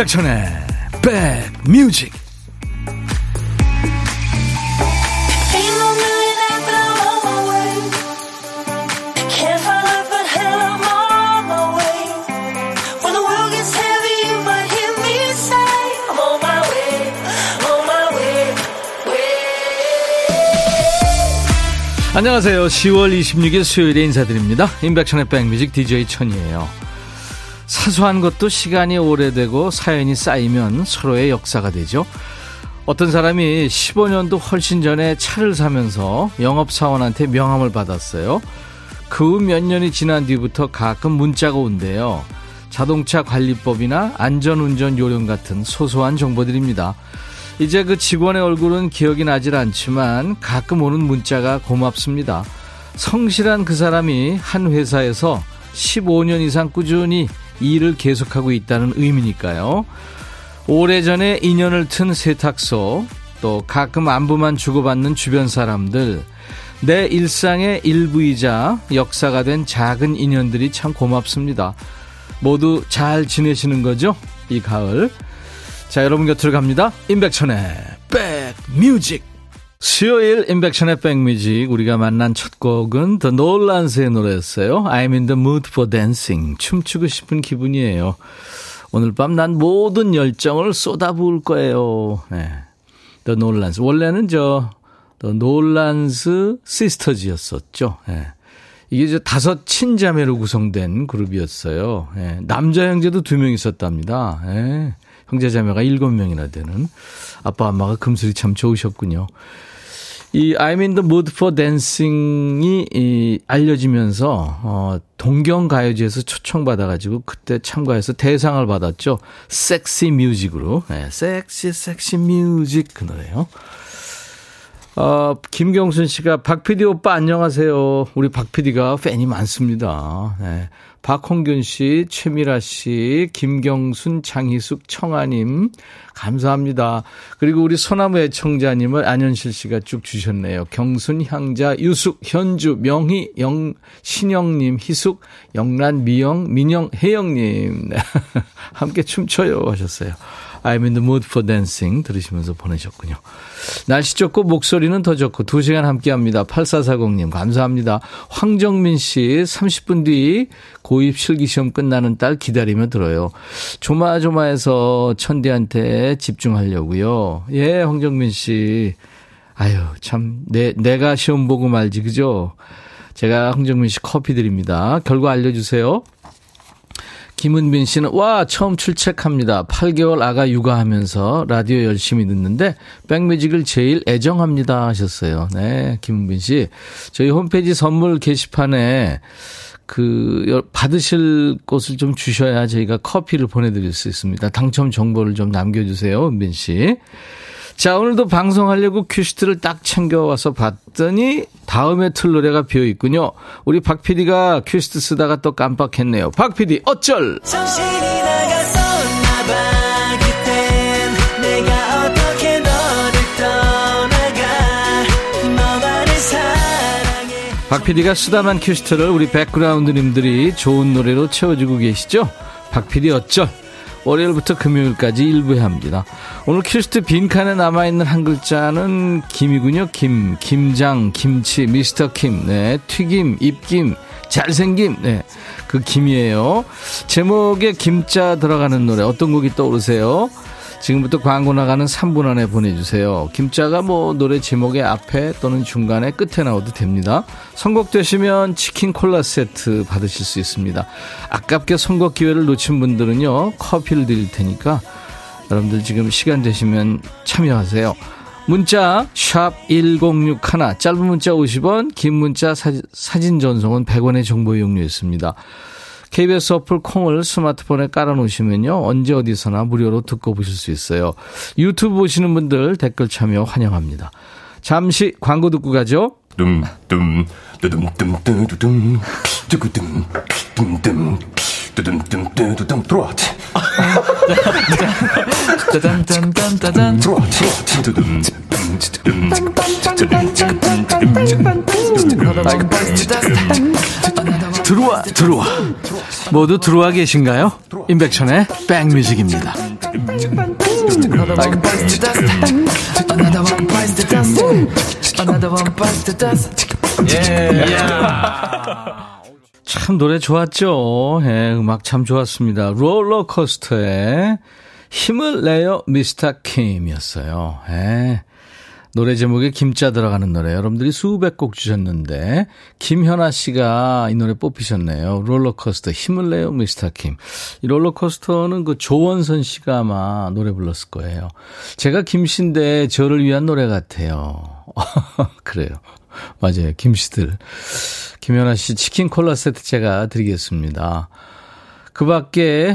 임백천의 백뮤직 안녕하세요. 10월 26일 수요일에 인사드립니다. 임백천의 백뮤직 DJ 천이에요. 사소한 것도 시간이 오래되고 사연이 쌓이면 서로의 역사가 되죠. 어떤 사람이 15년도 훨씬 전에 차를 사면서 영업사원한테 명함을 받았어요. 그 후 몇 년이 지난 뒤부터 가끔 문자가 온대요. 자동차 관리법이나 안전운전 요령 같은 소소한 정보들입니다. 이제 그 직원의 얼굴은 기억이 나질 않지만 가끔 오는 문자가 고맙습니다. 성실한 그 사람이 한 회사에서 15년 이상 꾸준히 일을 계속하고 있다는 의미니까요. 오래전에 인연을 튼 세탁소, 또 가끔 안부만 주고받는 주변 사람들, 내 일상의 일부이자 역사가 된 작은 인연들이 참 고맙습니다. 모두 잘 지내시는 거죠? 이 가을. 자, 여러분 곁으로 갑니다. 임백천의 백뮤직. 수요일 인백션의 백뮤직 우리가 만난 첫 곡은 더 놀란스의 노래였어요. I'm in the mood for dancing. 춤추고 싶은 기분이에요. 오늘 밤 난 모든 열정을 쏟아부을 거예요. 네. 더 놀란스. 원래는 저, 더 놀란스 시스터즈였었죠. 네. 이게 저 다섯 친자매로 구성된 그룹이었어요. 네. 남자 형제도 두 명 있었답니다. 네. 형제 자매가 일곱 명이나 되는 아빠 엄마가 금슬이 참 좋으셨군요. 이 I'm in the mood for dancing이 이 알려지면서 어 동경 가요제에서 초청받아 가지고 그때 참가해서 대상을 받았죠. 섹시 뮤직으로. 네, 섹시 섹시 뮤직 그 노래요. 어, 김경순 씨가 박 PD 오빠 안녕하세요. 우리 박 PD가 팬이 많습니다. 네. 박홍균 씨, 최미라 씨, 김경순, 장희숙, 청아님, 감사합니다. 그리고 우리 소나무 애청자님을 안현실 씨가 쭉 주셨네요. 경순, 향자, 유숙, 현주, 명희, 영, 신영님, 희숙, 영란, 미영, 민영, 혜영님. 네. 함께 춤춰요 하셨어요. I'm in the mood for dancing 들으시면서 보내셨군요. 날씨 좋고 목소리는 더 좋고 2시간 함께 합니다. 8440님 감사합니다. 황정민 씨 30분 뒤 고입 실기시험 끝나는 딸 기다리며 들어요. 조마조마해서 천디한테 집중하려고요. 예, 황정민 씨. 아유, 참, 내, 내가 시험 보고 말지, 그죠? 제가 황정민 씨 커피 드립니다. 결과 알려주세요. 김은빈 씨는 와 처음 출첵합니다. 8개월 아가 육아하면서 라디오 열심히 듣는데 백뮤직을 제일 애정합니다 하셨어요. 네, 김은빈 씨. 저희 홈페이지 선물 게시판에 그 받으실 곳을 좀 주셔야 저희가 커피를 보내 드릴 수 있습니다. 당첨 정보를 좀 남겨 주세요, 은빈 씨. 자, 오늘도 방송하려고 큐시트를 딱 챙겨와서 봤더니 다음에 틀 노래가 비어 있군요. 우리 박 PD가 큐시트 쓰다가 또 깜빡했네요. 박 PD, 어쩔! 박 PD가 쓰다만 큐시트를 우리 백그라운드님들이 좋은 노래로 채워주고 계시죠? 박 PD 어쩔! 월요일부터 금요일까지 1부에 합니다. 오늘 큐시트 빈칸에 남아있는 한 글자는 김이군요. 김, 김장, 김치, 미스터 김, 네, 튀김, 입김, 잘생김, 네, 그 김이에요. 제목에 김자 들어가는 노래 어떤 곡이 떠오르세요? 지금부터 광고 나가는 3분 안에 보내주세요. 김자가 뭐 노래 제목의 앞에 또는 중간에 끝에 나와도 됩니다. 선곡되시면 치킨 콜라 세트 받으실 수 있습니다. 아깝게 선곡 기회를 놓친 분들은요, 커피를 드릴 테니까 여러분들 지금 시간 되시면 참여하세요. 문자 1061, 짧은 문자 50원, 긴 문자 사진, 전송은 100원의 정보 이용료였습니다. KBS 어플 콩을 스마트폰에 깔아놓으시면요. 언제 어디서나 무료로 듣고 보실 수 있어요. 유튜브 보시는 분들 댓글 참여 환영합니다. 잠시 광고 듣고 가죠. 둠둠 뚜둠뚜둠뚜둠 뚜구둠 둠둠 뚜둠뚜둠뚜둠 들어와 짜잔짠짠짠짠 들어와 뚜둠 뚜둠 들어와 들어와 모두 들어와 계신가요? 임백천의 백뮤직입니다. 참 노래 좋았죠? 예, 음악 참 좋았습니다. 롤러코스터에 힘을 내요 미스터 킴이었어요. 예. 노래 제목에 김자 들어가는 노래 여러분들이 수백 곡 주셨는데 김현아 씨가 이 노래 뽑히셨네요. 롤러코스터 힘을 내요 미스터 킴. 이 롤러코스터는 그 조원선 씨가 아마 노래 불렀을 거예요. 제가 김씨인데 저를 위한 노래 같아요. 그래요. 맞아요. 김씨들. 김현아 씨 치킨 콜라 세트 제가 드리겠습니다. 그 밖에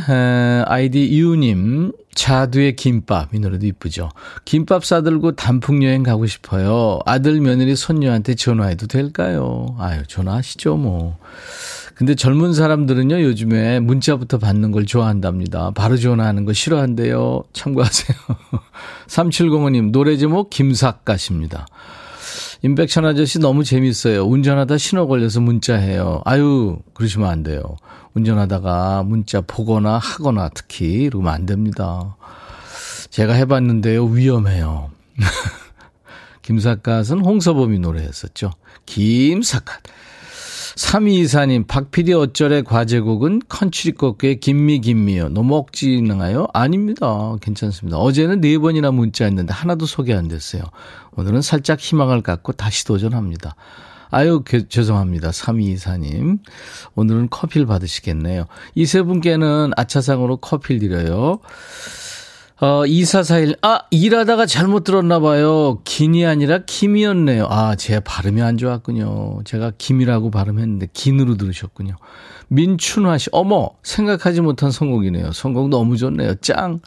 아이디 이우님 자두의 김밥 이 노래도 이쁘죠. 김밥 싸들고 단풍 여행 가고 싶어요. 아들 며느리 손녀한테 전화해도 될까요? 아유 전화하시죠 뭐. 근데 젊은 사람들은요 요즘에 문자부터 받는 걸 좋아한답니다. 바로 전화하는 거 싫어한대요. 참고하세요. 3705님 노래 제목 김삭가십니다. 임백천 아저씨 너무 재밌어요. 운전하다 신호 걸려서 문자해요. 아유 그러시면 안 돼요. 운전하다가 문자 보거나 하거나 특히 이러면 안 됩니다. 제가 해봤는데요. 위험해요. 김삿갓은 홍서범이 노래했었죠. 김삿갓. 3224님, 박PD 어쩔의 과제곡은 컨츄리 꺾의 김미, 김미요. 너무 억지나요? 아닙니다. 괜찮습니다. 어제는 네 번이나 문자 했는데 하나도 소개 안 됐어요. 오늘은 살짝 희망을 갖고 다시 도전합니다. 아유, 그, 죄송합니다. 3224님. 오늘은 커피를 받으시겠네요. 이 세 분께는 아차상으로 커피를 드려요. 어, 2441, 아, 일하다가 잘못 들었나봐요. 긴이 아니라 김이었네요. 아, 제 발음이 안 좋았군요. 제가 김이라고 발음했는데, 긴으로 들으셨군요. 민춘화 씨, 어머, 생각하지 못한 선곡이네요. 선곡 너무 좋네요. 짱!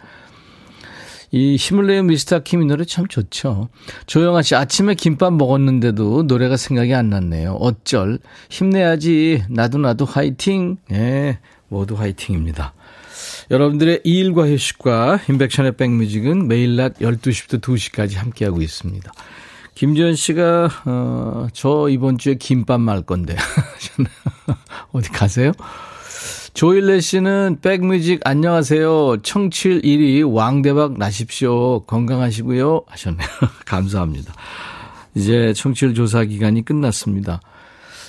이 내요 미스터 킴이 노래 참 좋죠. 조영아 씨 아침에 김밥 먹었는데도 노래가 생각이 안 났네요. 어쩔 힘내야지 나도 나도 화이팅. 네, 모두 화이팅입니다. 여러분들의 일과 휴식과 인백션의 백뮤직은 매일 낮 12시부터 2시까지 함께하고 있습니다. 김지현 씨가 어, 저 이번 주에 김밥 말 건데 어디 가세요? 조일레 씨는 백뮤직 안녕하세요. 청취율 1위 왕대박 나십시오. 건강하시고요. 하셨네요. 감사합니다. 이제 청취율 조사 기간이 끝났습니다.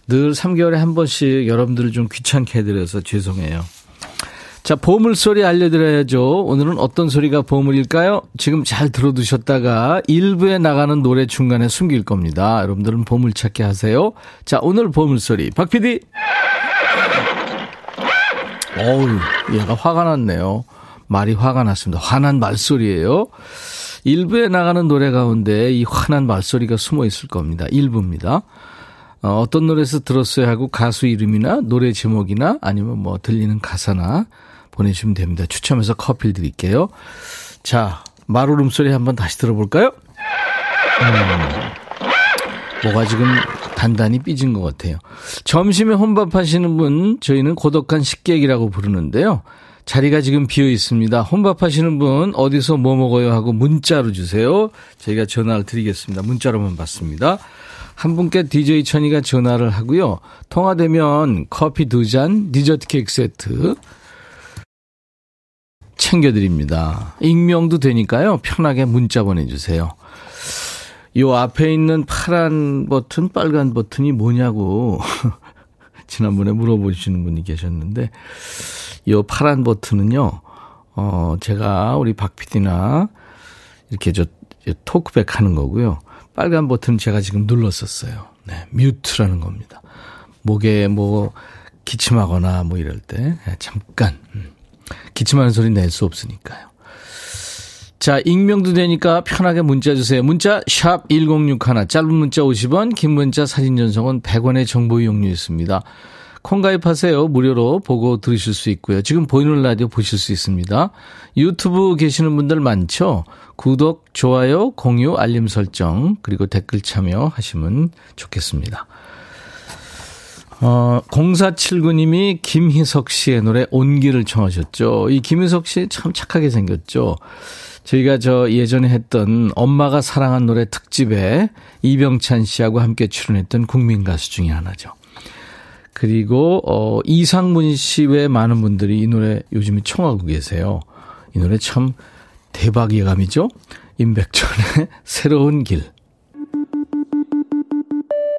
늘 3개월에 한 번씩 여러분들을 좀 귀찮게 해드려서 죄송해요. 자, 보물소리 알려드려야죠. 오늘은 어떤 소리가 보물일까요? 지금 잘 들어두셨다가 일부에 나가는 노래 중간에 숨길 겁니다. 여러분들은 보물찾기 하세요. 자, 오늘 보물소리. 박 PD! 어우, 얘가 화가 났네요. 말이 화가 났습니다. 화난 말소리예요. 일부에 나가는 노래 가운데 이 화난 말소리가 숨어 있을 겁니다. 일부입니다. 어, 어떤 노래에서 들었어야 하고 가수 이름이나 노래 제목이나 아니면 뭐 들리는 가사나 보내주시면 됩니다. 추첨해서 커피 드릴게요. 자, 말 울음소리 한번 다시 들어볼까요? 음, 뭐가 지금 단단히 삐진 것 같아요. 점심에 혼밥 하시는 분, 저희는 고독한 식객이라고 부르는데요. 자리가 지금 비어 있습니다. 혼밥 하시는 분, 어디서 뭐 먹어요 하고 문자로 주세요. 저희가 전화를 드리겠습니다. 문자로만 받습니다. 한 분께 DJ 천이가 전화를 하고요. 통화되면 커피 두 잔, 디저트 케이크 세트 챙겨드립니다. 익명도 되니까요. 편하게 문자 보내주세요. 요 앞에 있는 파란 버튼, 빨간 버튼이 뭐냐고 지난번에 물어보시는 분이 계셨는데 요 파란 버튼은요. 어 제가 우리 박 PD나 이렇게 저 토크백 하는 거고요. 빨간 버튼 제가 지금 눌렀었어요. 네, 뮤트라는 겁니다. 목에 뭐 기침하거나 뭐 이럴 때 네, 잠깐 음, 기침하는 소리 낼 수 없으니까요. 자, 익명도 되니까 편하게 문자 주세요. 문자 샵 1061, 짧은 문자 50원, 긴 문자 사진 전송은 100원의 정보 이용료 있습니다. 콩 가입하세요. 무료로 보고 들으실 수 있고요. 지금 보이는 라디오 보실 수 있습니다. 유튜브 계시는 분들 많죠? 구독, 좋아요, 공유, 알림 설정, 그리고 댓글 참여하시면 좋겠습니다. 어, 0479님이 김희석 씨의 노래 온기를 청하셨죠. 이 김희석 씨 참 착하게 생겼죠. 저희가 저 예전에 했던 엄마가 사랑한 노래 특집에 이병찬 씨하고 함께 출연했던 국민 가수 중에 하나죠. 그리고 어 이상문 씨 외 많은 분들이 이 노래 요즘에 청하고 계세요. 이 노래 참 대박 예감이죠. 임백천의 새로운 길.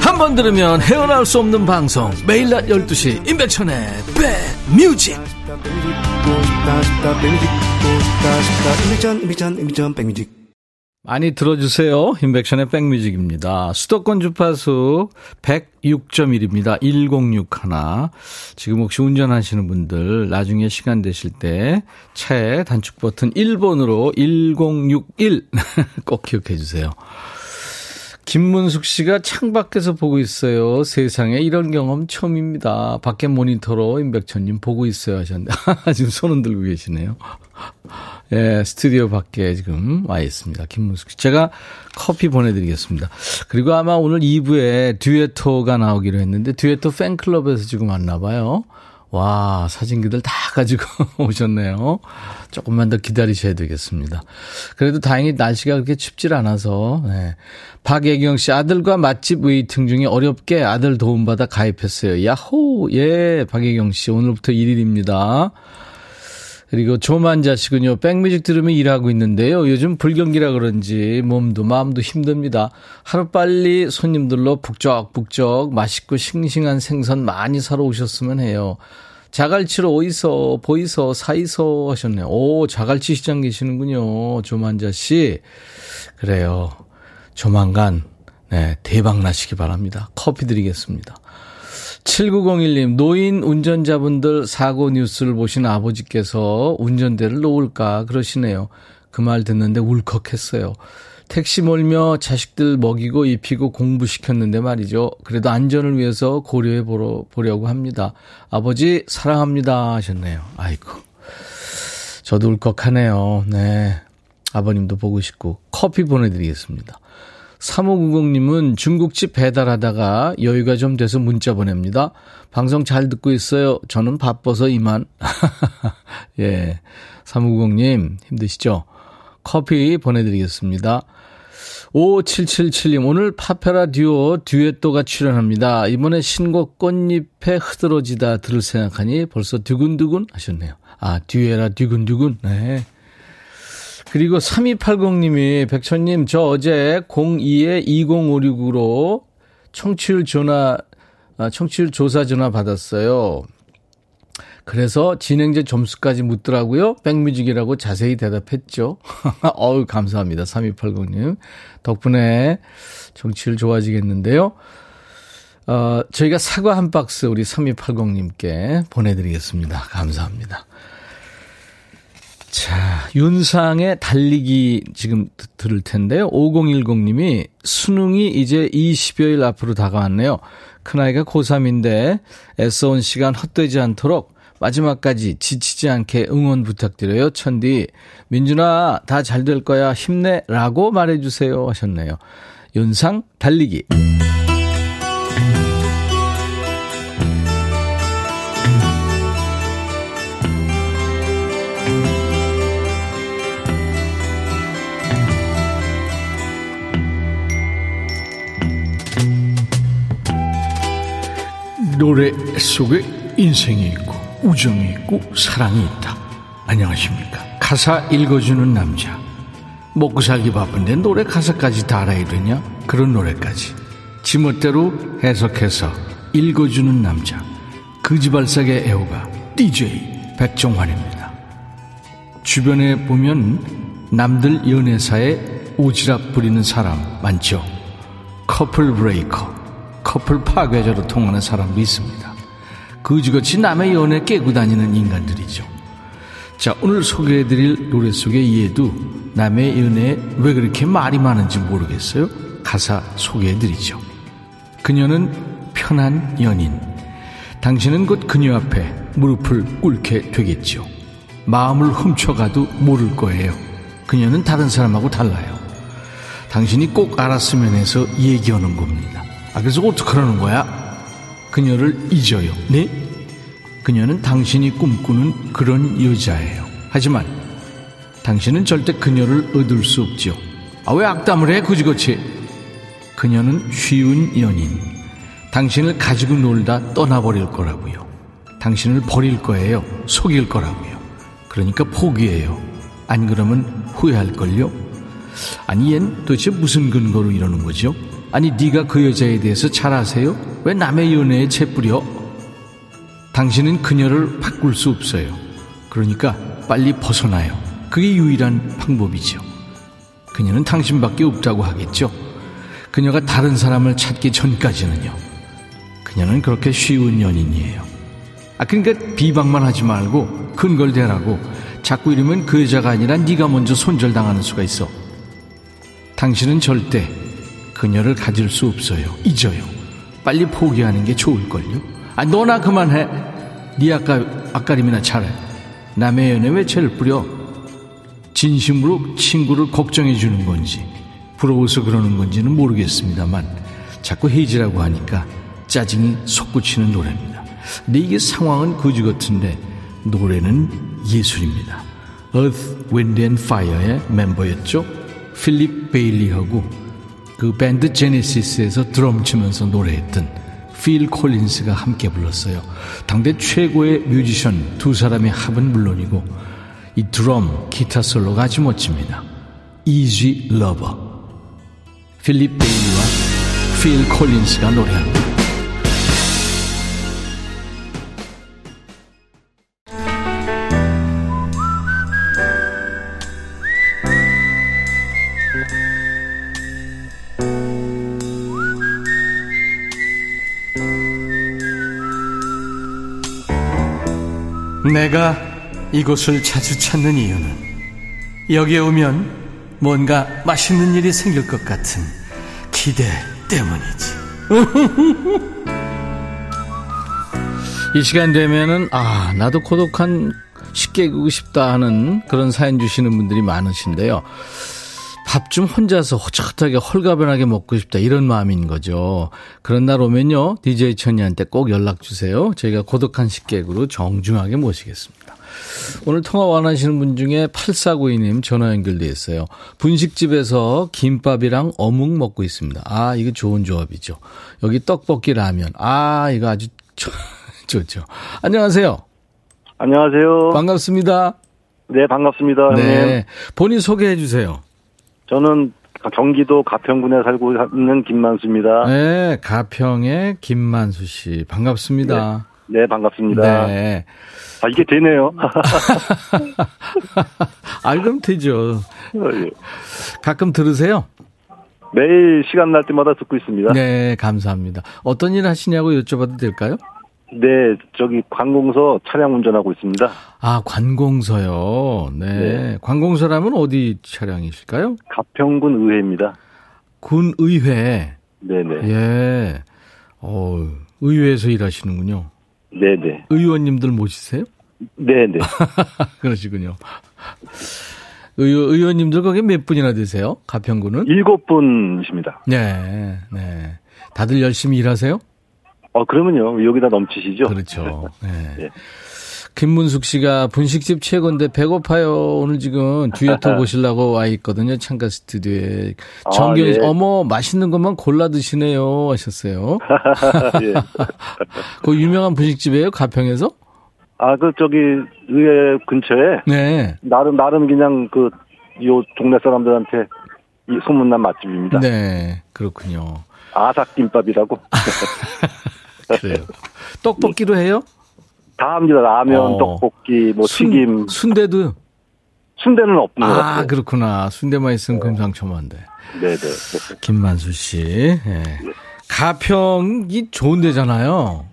한 번 들으면 헤어나올 수 없는 방송 매일 낮 12시 임백천의 백뮤직 많이 들어주세요. 임백천의 백뮤직입니다. 수도권 주파수 106.1입니다. 1061. 지금 혹시 운전하시는 분들 나중에 시간 되실 때 차에 단축 버튼 1번으로 1061 꼭 기억해 주세요. 김문숙 씨가 창밖에서 보고 있어요. 세상에 이런 경험 처음입니다. 밖에 모니터로 임백천님 보고 있어요 하셨는데 지금 손은 들고 계시네요. 예, 스튜디오 밖에 지금 와 있습니다. 김문숙 씨. 제가 커피 보내드리겠습니다. 그리고 아마 오늘 2부에 듀에토가 나오기로 했는데 듀에토 팬클럽에서 지금 왔나 봐요. 와, 사진기들 다 가지고 오셨네요. 조금만 더 기다리셔야 되겠습니다. 그래도 다행히 날씨가 그렇게 춥질 않아서, 네. 박예경 씨, 아들과 맛집 waiting 중에 어렵게 아들 도움받아 가입했어요. 야호! 예, 박예경 씨, 오늘부터 1일입니다. 그리고 조만자 씨군요. 백뮤직 들으면 일하고 있는데요. 요즘 불경기라 그런지 몸도 마음도 힘듭니다. 하루빨리 손님들로 북적북적 맛있고 싱싱한 생선 많이 사러 오셨으면 해요. 자갈치로 어디서 보이서 사이서 하셨네요. 오 자갈치 시장 계시는군요. 조만자 씨. 그래요. 조만간 네, 대박 나시기 바랍니다. 커피 드리겠습니다. 7901님, 노인 운전자분들 사고 뉴스를 보신 아버지께서 운전대를 놓을까 그러시네요. 그 말 듣는데 울컥했어요. 택시 몰며 자식들 먹이고 입히고 공부시켰는데 말이죠. 그래도 안전을 위해서 고려해 보러, 보려고 합니다. 아버지, 사랑합니다. 하셨네요. 아이고. 저도 울컥하네요. 네. 아버님도 보고 싶고 커피 보내드리겠습니다. 3590님은 중국집 배달하다가 여유가 좀 돼서 문자 보냅니다. 방송 잘 듣고 있어요. 저는 바빠서 이만. 예. 3590님, 힘드시죠? 커피 보내드리겠습니다. 5777님, 오늘 파페라 듀오 듀엣도가 출연합니다. 이번에 신곡 꽃잎에 흐드러지다 들을 생각하니 벌써 두근두근 하셨네요. 아, 듀에라 두근두근. 네. 그리고 3280님이 백천님 저 어제 02에 2056으로 청취율 전화 아, 청취율 조사 전화 받았어요. 그래서 진행자 점수까지 묻더라고요. 백뮤직이라고 자세히 대답했죠. 어우 감사합니다. 3280님. 덕분에 정치율 좋아지겠는데요. 어, 저희가 사과 한 박스 우리 3280님께 보내드리겠습니다. 감사합니다. 자, 윤상의 달리기 지금 들을 텐데요. 5010님이 수능이 이제 20여일 앞으로 다가왔네요. 큰아이가 고3인데 애써온 시간 헛되지 않도록 마지막까지 지치지 않게 응원 부탁드려요. 천디, 민준아, 다 잘 될 거야. 힘내. 라고 말해주세요. 하셨네요. 윤상 달리기. 노래 속에 인생이 있고 우정이 있고 사랑이 있다. 안녕하십니까. 가사 읽어주는 남자. 먹고 살기 바쁜데 노래 가사까지 다 알아야 되냐? 그런 노래까지. 지멋대로 해석해서 읽어주는 남자. 그지발사계 애호가 DJ 백종환입니다. 주변에 보면 남들 연애사에 오지랖 부리는 사람 많죠. 커플 브레이커. 커플 파괴자로 통하는 사람도 있습니다. 그지같이 남의 연애 깨고 다니는 인간들이죠. 자, 오늘 소개해드릴 노래 속의 이해도 남의 연애에 왜 그렇게 말이 많은지 모르겠어요. 가사 소개해드리죠. 그녀는 편한 연인. 당신은 곧 그녀 앞에 무릎을 꿇게 되겠죠. 마음을 훔쳐가도 모를 거예요. 그녀는 다른 사람하고 달라요. 당신이 꼭 알았으면 해서 얘기하는 겁니다. 아, 그래서 어떡하라는 거야? 그녀를 잊어요. 네? 그녀는 당신이 꿈꾸는 그런 여자예요. 하지만 당신은 절대 그녀를 얻을 수 없죠. 아, 왜 악담을 해? 그지그지. 그녀는 쉬운 연인. 당신을 가지고 놀다 떠나버릴 거라고요. 당신을 버릴 거예요. 속일 거라고요. 그러니까 포기해요. 안 그러면 후회할걸요? 아니, 얜 도대체 무슨 근거로 이러는 거죠? 아니, 네가 그 여자에 대해서 잘 아세요? 왜 남의 연애에 채뿌려? 당신은 그녀를 바꿀 수 없어요. 그러니까 빨리 벗어나요. 그게 유일한 방법이죠. 그녀는 당신밖에 없다고 하겠죠. 그녀가 다른 사람을 찾기 전까지는요. 그녀는 그렇게 쉬운 연인이에요. 아 그러니까 비방만 하지 말고 근걸 대라고 자꾸 이러면 그 여자가 아니라 네가 먼저 손절당하는 수가 있어. 당신은 절대 그녀를 가질 수 없어요. 잊어요. 빨리 포기하는 게 좋을걸요. 아 너나 그만해. 네 아까 아까림이나 잘해. 남의 연애 왜 죄를 뿌려? 진심으로 친구를 걱정해 주는 건지 부러워서 그러는 건지는 모르겠습니다만 자꾸 헤이지라고 하니까 짜증이 솟구치는 노래입니다. 근데 이게 상황은 거지 같은데 노래는 예술입니다. Earth, Wind and Fire의 멤버였죠. 필립 베일리하고 그 밴드 제네시스에서 드럼 치면서 노래했던 필 콜린스가 함께 불렀어요. 당대 최고의 뮤지션 두 사람의 합은 물론이고 이 드럼, 기타 솔로가 아주 멋집니다. Easy Lover. 필립 베일리와 필 콜린스가 노래합니다. 내가 이곳을 자주 찾는 이유는 여기에 오면 뭔가 맛있는 일이 생길 것 같은 기대 때문이지. 이 시간 되면은 아 나도 고독한 쉽게 구고 싶다 하는 그런 사연 주시는 분들이 많으신데요. 밥 좀 혼자서 호젓하게 홀가분하게 먹고 싶다 이런 마음인 거죠. 그런 날 오면요 DJ 천이한테 꼭 연락 주세요. 저희가 고독한 식객으로 정중하게 모시겠습니다. 오늘 통화 원하시는 분 중에 8492님 전화 연결돼 있어요. 분식집에서 김밥이랑 어묵 먹고 있습니다. 아, 이거 좋은 조합이죠. 여기 떡볶이 라면. 아, 이거 아주 좋죠. 안녕하세요. 안녕하세요. 반갑습니다. 네, 반갑습니다. 네. 형님. 본인 소개해 주세요. 저는 경기도 가평군에 살고 있는 김만수입니다. 네, 가평의 김만수 씨. 반갑습니다. 네, 반갑습니다. 네. 아, 이게 되네요. 아, 그럼 되죠. 예. 가끔 들으세요? 매일 시간 날 때마다 듣고 있습니다. 네, 감사합니다. 어떤 일 하시냐고 여쭤봐도 될까요? 네, 저기 관공서 차량 운전하고 있습니다. 아, 관공서요. 네. 네. 관공서라면 어디 차량이실까요? 가평군 의회입니다. 군 의회. 네 네. 예. 어, 의회에서 일하시는군요. 네 네. 의원님들 모시세요? 네 네. 그러시군요. 의, 의원님들 거기 몇 분이나 되세요? 가평군은? 일곱 분이십니다. 네, 네. 다들 열심히 일하세요? 어, 그러면요. 여기다 넘치시죠? 그렇죠. 네. 네. 김문숙 씨가 분식집 최고인데 배고파요. 오늘 지금 듀엣도 보시려고 와 있거든요. 창가 스튜디오에. 아, 정경희 씨, 예. 어머, 맛있는 것만 골라 드시네요. 하셨어요. 예. 그 유명한 분식집이에요? 가평에서? 아, 그, 저기, 의회 근처에, 네. 나름, 나름 그냥 그, 요 동네 사람들한테 이 소문난 맛집입니다. 네. 그렇군요. 아삭김밥이라고. 그래요. 떡볶이도 해요? 다 합니다. 라면, 어. 떡볶이, 뭐 순- 튀김. 순대도? 순대는 없는 것 아, 같아요. 그렇구나. 순대만 있으면 금상첨화인데. 네네. 김만수 씨. 예. 가평이 좋은 데잖아요.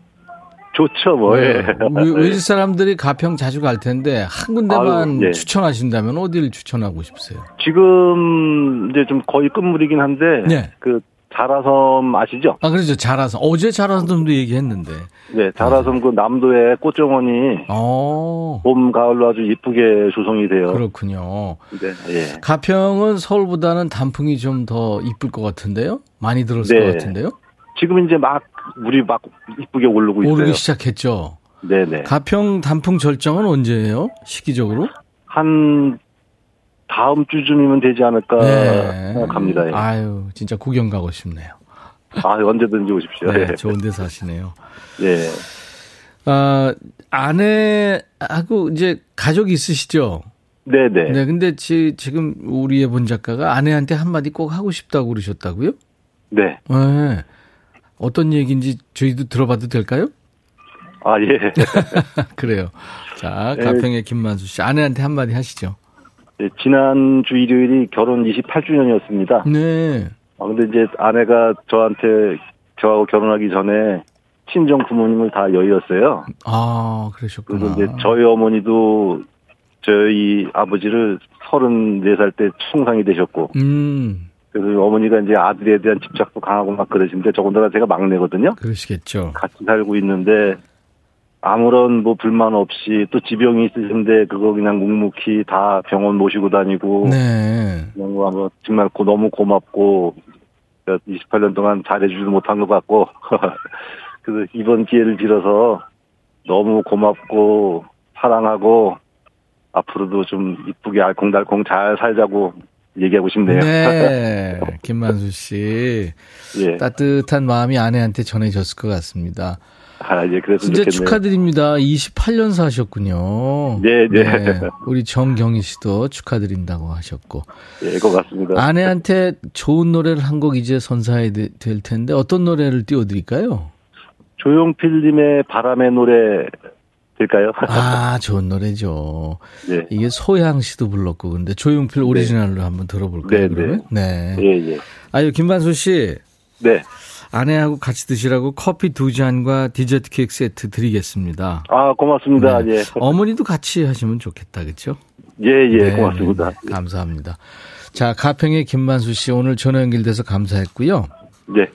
좋죠, 뭐. 예. 네. 외- 외지 사람들이 가평 자주 갈 텐데 한 군데만 아유, 예. 추천하신다면 어디를 추천하고 싶으세요? 지금 이제 좀 거의 끝물이긴 한데 네. 그 자라섬 아시죠? 아, 그렇죠. 자라섬. 어제 자라섬도 얘기했는데. 네, 자라섬 그 남도의 꽃정원이 어, 봄, 가을로 아주 이쁘게 조성이 돼요. 그렇군요. 네, 예. 가평은 서울보다는 단풍이 좀 더 이쁠 것 같은데요? 많이 들었을 네. 것 같은데요? 지금 이제 막 물이 막 이쁘게 오르고 있어요. 오르기 시작했죠. 네, 네. 가평 단풍 절정은 언제예요? 시기적으로? 한 다음 주쯤이면 되지 않을까 생각합니다. 예. 아, 아유, 진짜 구경 가고 싶네요. 언제든지 오십시오. 네, 예. 좋은 데 사시네요. 예. 아, 아내하고 이제 가족이 있으시죠? 네, 네. 네, 근데 지, 지금 우리의 본 작가가 아내한테 한마디 꼭 하고 싶다고 그러셨다고요? 네. 네. 어떤 얘기인지 저희도 들어봐도 될까요? 아, 예. 그래요. 자, 네. 가평의 김만수 씨. 아내한테 한마디 하시죠. 예, 지난주 일요일이 결혼 28주년이었습니다. 네. 아, 근데 이제 아내가 저한테 저하고 결혼하기 전에 친정 부모님을 다 여의었어요. 아, 그래서 그러셨구나. 이제 저희 어머니도 저희 아버지를 34살 때 충상이 되셨고, 음, 그래서 어머니가 이제 아들에 대한 집착도 강하고 막 그러시는데, 더군다나 제가 막내거든요. 그러시겠죠. 같이 살고 있는데, 아무런 뭐 불만 없이 또 지병이 있으신데, 그거 그냥 묵묵히 다 병원 모시고 다니고, 네. 그냥 뭐 정말 고- 너무 고맙고 28년 동안 잘해주지도 못한 것 같고 그래서 이번 기회를 빌어서 너무 고맙고 사랑하고 앞으로도 좀 이쁘게 알콩달콩 잘 살자고 얘기하고 싶네요. 네. 김만수 씨. 예. 따뜻한 마음이 아내한테 전해졌을 것 같습니다. 아, 예, 그래서 진짜 좋겠네요. 축하드립니다. 28년 사셨군요. 네, 네. 우리 정경희 씨도 축하드린다고 하셨고. 예, 고맙습니다. 아내한테 좋은 노래를 한 곡 이제 선사해야 되- 될 텐데 어떤 노래를 띄워드릴까요? 조용필님의 바람의 노래 될까요? 아, 좋은 노래죠. 네. 이게 소양 씨도 불렀고, 근데 조용필 오리지널로 한번 들어볼까요, 네, 그러면? 네. 예, 예. 아유, 김반수 씨. 네. 아내하고 같이 드시라고 커피 두 잔과 디저트 케이크 세트 드리겠습니다. 아, 고맙습니다. 네. 예. 어머니도 같이 하시면 좋겠다, 그렇죠? 예, 예, 고맙습니다. 감사합니다. 자, 가평의 김만수 씨 오늘 전화 연결돼서 감사했고요. 네.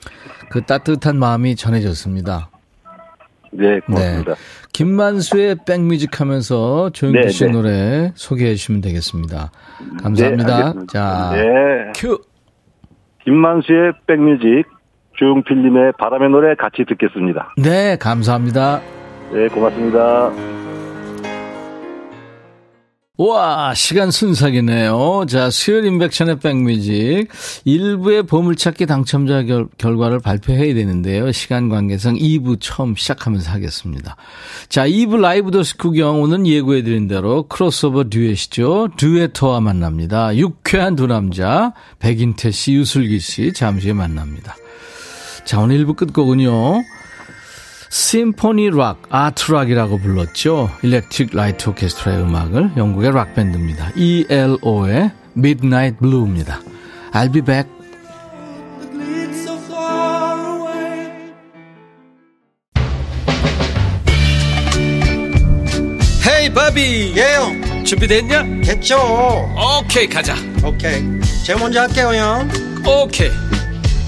그 따뜻한 마음이 전해졌습니다. 네, 고맙습니다. 김만수의 백뮤직 하면서 조용필 네, 씨 네. 노래 소개해 주시면 되겠습니다. 감사합니다. 네. 자, 네. 큐. 김만수의 백뮤직, 조용필님의 바람의 노래 같이 듣겠습니다. 네, 감사합니다. 네, 고맙습니다. 와, 시간 순삭이네요. 자, 수요일 인백션의 백뮤직. 1부의 보물찾기 당첨자 결, 결과를 발표해야 되는데요. 시간 관계상 2부 처음 시작하면서 하겠습니다. 자, 2부 라이브 더스 구경. 오늘 예고해드린 대로 크로스오버 듀엣이죠. 듀에토와 만납니다. 유쾌한 두 남자. 백인태 씨, 유슬기 씨. 잠시 후에 만납니다. 자, 오늘 1부 끝곡은요. symphony rock, art rock이라고 불렀죠. 일렉트릭 라이트 오케스트라의 음악을 영국의 rock 밴드입니다. ELO의 Midnight Blue입니다. I'll be back. Hey 바비 예영 준비됐냐? 됐죠 오케이 가자 오케이 제가 먼저 할게요 형 오케이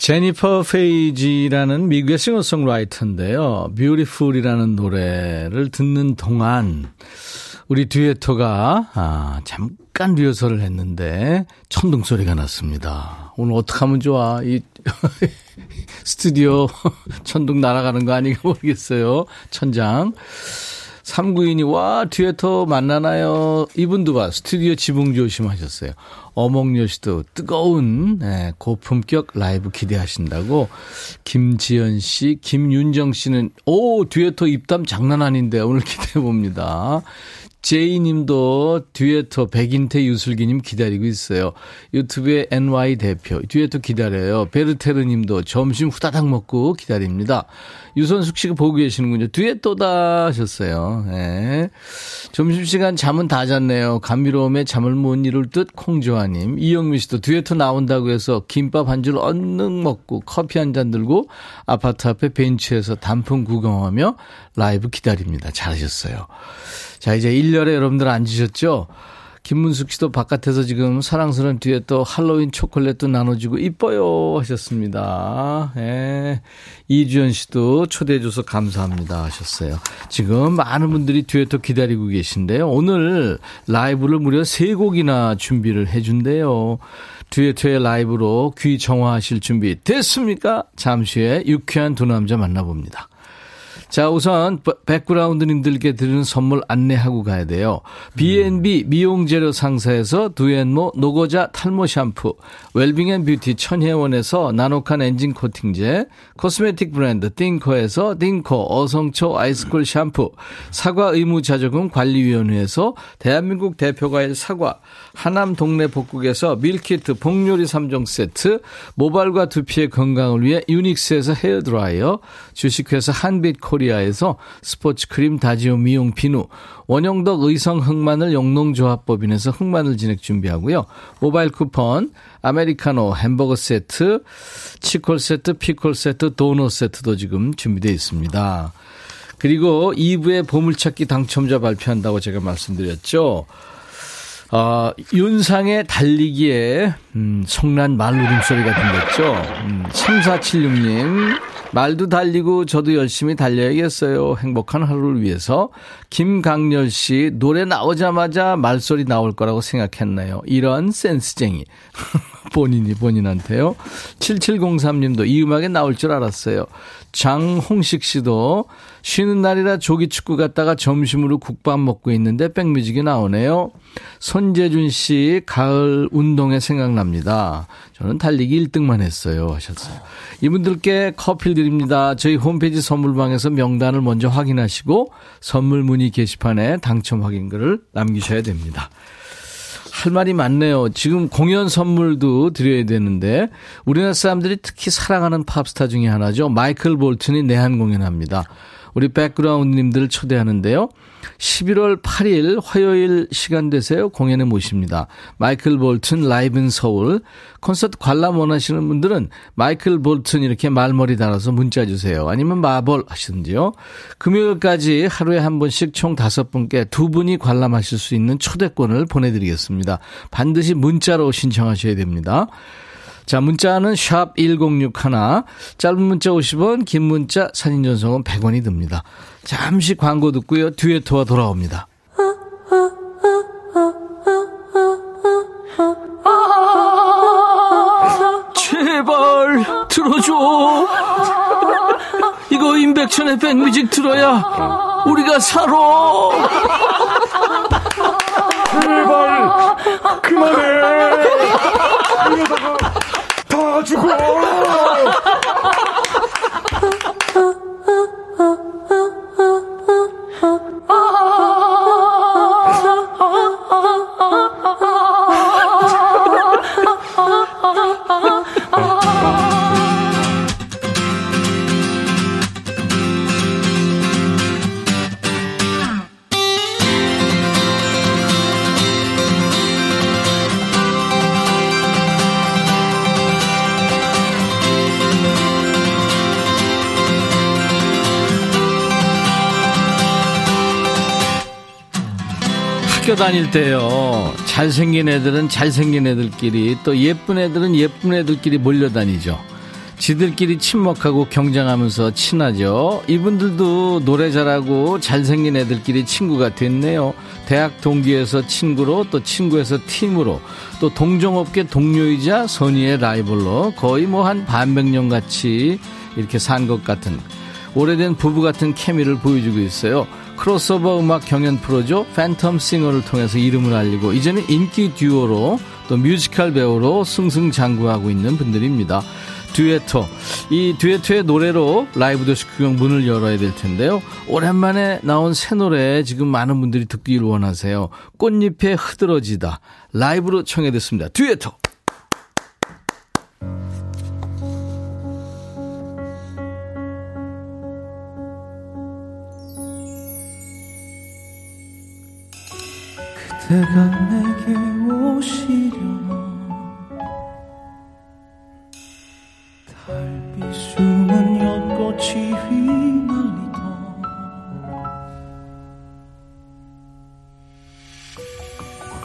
제니퍼 페이지라는 미국의 싱어송라이터인데요. Beautiful이라는 노래를 듣는 동안 우리 듀에터가 아, 잠깐 리허설을 했는데 천둥 소리가 났습니다. 오늘 어떻게 하면 좋아? 이 스튜디오 천둥 날아가는 거 아닌가 모르겠어요. 천장. 3구인이 와 듀에터 만나나요? 이분도 봐 스튜디오 지붕 조심하셨어요. 어몽여 씨도 뜨거운 예, 고품격 라이브 기대하신다고 김지연 씨, 김윤정 씨는 오 듀에터 입담 장난 아닌데 오늘 기대해 봅니다. 제이님도 듀에터 백인태 유슬기님 기다리고 있어요. 유튜브에 NY 대표 듀에터 기다려요. 베르테르님도 점심 후다닥 먹고 기다립니다. 유선숙 씨가 보고 계시는군요. 듀에터다 하셨어요. 네. 점심시간 잠은 다 잤네요. 감미로움에 잠을 못 이룰 듯 콩조아님. 이영미 씨도 듀에터 나온다고 해서 김밥 한줄 얼른 먹고 커피 한 잔 들고 아파트 앞에 벤치에서 단풍 구경하며 라이브 기다립니다. 잘하셨어요. 자, 이제 1년에 여러분들 앉으셨죠? 김문숙 씨도 바깥에서 지금 사랑스러운 뒤에 또 할로윈 초콜릿도 나눠주고 이뻐요 하셨습니다. 예. 이주연 씨도 초대해 줘서 감사합니다 하셨어요. 지금 많은 분들이 또 기다리고 계신데요. 오늘 라이브를 무려 3곡이나 준비를 해준대요. 듀에트의 라이브로 귀 정화하실 준비 됐습니까? 잠시 후에 유쾌한 두 남자 만나봅니다. 자, 우선 백그라운드님들께 드리는 선물 안내하고 가야 돼요. B&B 미용재료 상사에서 두앤모 노고자 탈모 샴푸, 웰빙앤뷰티 천혜원에서 나노칸 엔진 코팅제, 코스메틱 브랜드 띵코에서 띵코 어성초 아이스콜 샴푸, 사과 의무 자조금 관리위원회에서 대한민국 대표과일 사과, 하남 동네 복국에서 밀키트 복요리 3종 세트, 모발과 두피의 건강을 위해 유닉스에서 헤어드라이어, 주식회사 한빛코리아에서 스포츠 크림 다지오 미용 비누, 원형덕 의성 흑마늘 영농조합법인에서 흑마늘 진액 준비하고요. 모바일 쿠폰, 아메리카노 햄버거 세트, 치콜 세트, 피콜 세트, 도넛 세트도 지금 준비되어 있습니다. 그리고 2부의 보물찾기 당첨자 발표한다고 제가 말씀드렸죠. 어, 윤상의 달리기에, 음, 성난 말 울음 소리가 들렸죠. 음, 3476님, 말도 달리고 저도 열심히 달려야겠어요. 행복한 하루를 위해서. 김강렬 씨, 노래 나오자마자 말소리 나올 거라고 생각했나요? 이런 센스쟁이. 본인이 본인한테요. 7703님도 이 음악에 나올 줄 알았어요. 장홍식 씨도 쉬는 날이라 조기 축구 갔다가 점심으로 국밥 먹고 있는데 백뮤직이 나오네요. 손재준 씨 가을 운동에 생각납니다. 저는 달리기 1등만 했어요 하셨어요. 이분들께 커피 드립니다. 저희 홈페이지 선물방에서 명단을 먼저 확인하시고 선물 문의 게시판에 당첨 확인글을 남기셔야 됩니다. 할 말이 많네요. 지금 공연 선물도 드려야 되는데 우리나라 사람들이 특히 사랑하는 팝스타 중에 하나죠. 마이클 볼튼이 내한 공연합니다. 우리 백그라운드님들을 초대하는데요. 11월 8일 화요일 시간 되세요. 공연에 모십니다. 마이클 볼튼 Live in Seoul. 콘서트 관람 원하시는 분들은 마이클 볼튼 이렇게 말머리 달아서 문자 주세요. 아니면 마볼 하시든지요. 금요일까지 하루에 한 번씩 총 다섯 분께 두 분이 관람하실 수 있는 초대권을 보내드리겠습니다. 반드시 문자로 신청하셔야 됩니다. 자, 문자는 샵 1061, 짧은 문자 50원, 긴 문자 사진 전송은 100원이 듭니다. 잠시 광고 듣고요. 듀에토와 돌아옵니다. 제발 들어줘. 이거 임백천의 백뮤직 들어야 우리가 살아. 제발 그만해. 죽어. 다닐 때요. 잘생긴 애들은 잘생긴 애들끼리 또 예쁜 애들은 예쁜 애들끼리 몰려다니죠. 지들끼리 친목하고 경쟁하면서 친하죠. 이분들도 노래 잘하고 잘생긴 애들끼리 친구가 됐네요. 대학 동기에서 친구로 또 친구에서 팀으로 또 동종업계 동료이자 선의의 라이벌로 거의 뭐 한 반백 년 같이 이렇게 산 것 같은 오래된 부부 같은 케미를 보여주고 있어요. 크로스오버 음악 경연 프로죠. 팬텀 싱어를 통해서 이름을 알리고 이제는 인기 듀오로 또 뮤지컬 배우로 승승장구하고 있는 분들입니다. 듀에토. 이 듀에토의 노래로 라이브 도시 구경 문을 열어야 될 텐데요. 오랜만에 나온 새 노래 지금 많은 분들이 듣기를 원하세요. 꽃잎에 흐드러지다. 라이브로 청해 듣습니다. 듀에토. 그대가 내게 오시려나 달빛 숨은 연꽃이 휘날리다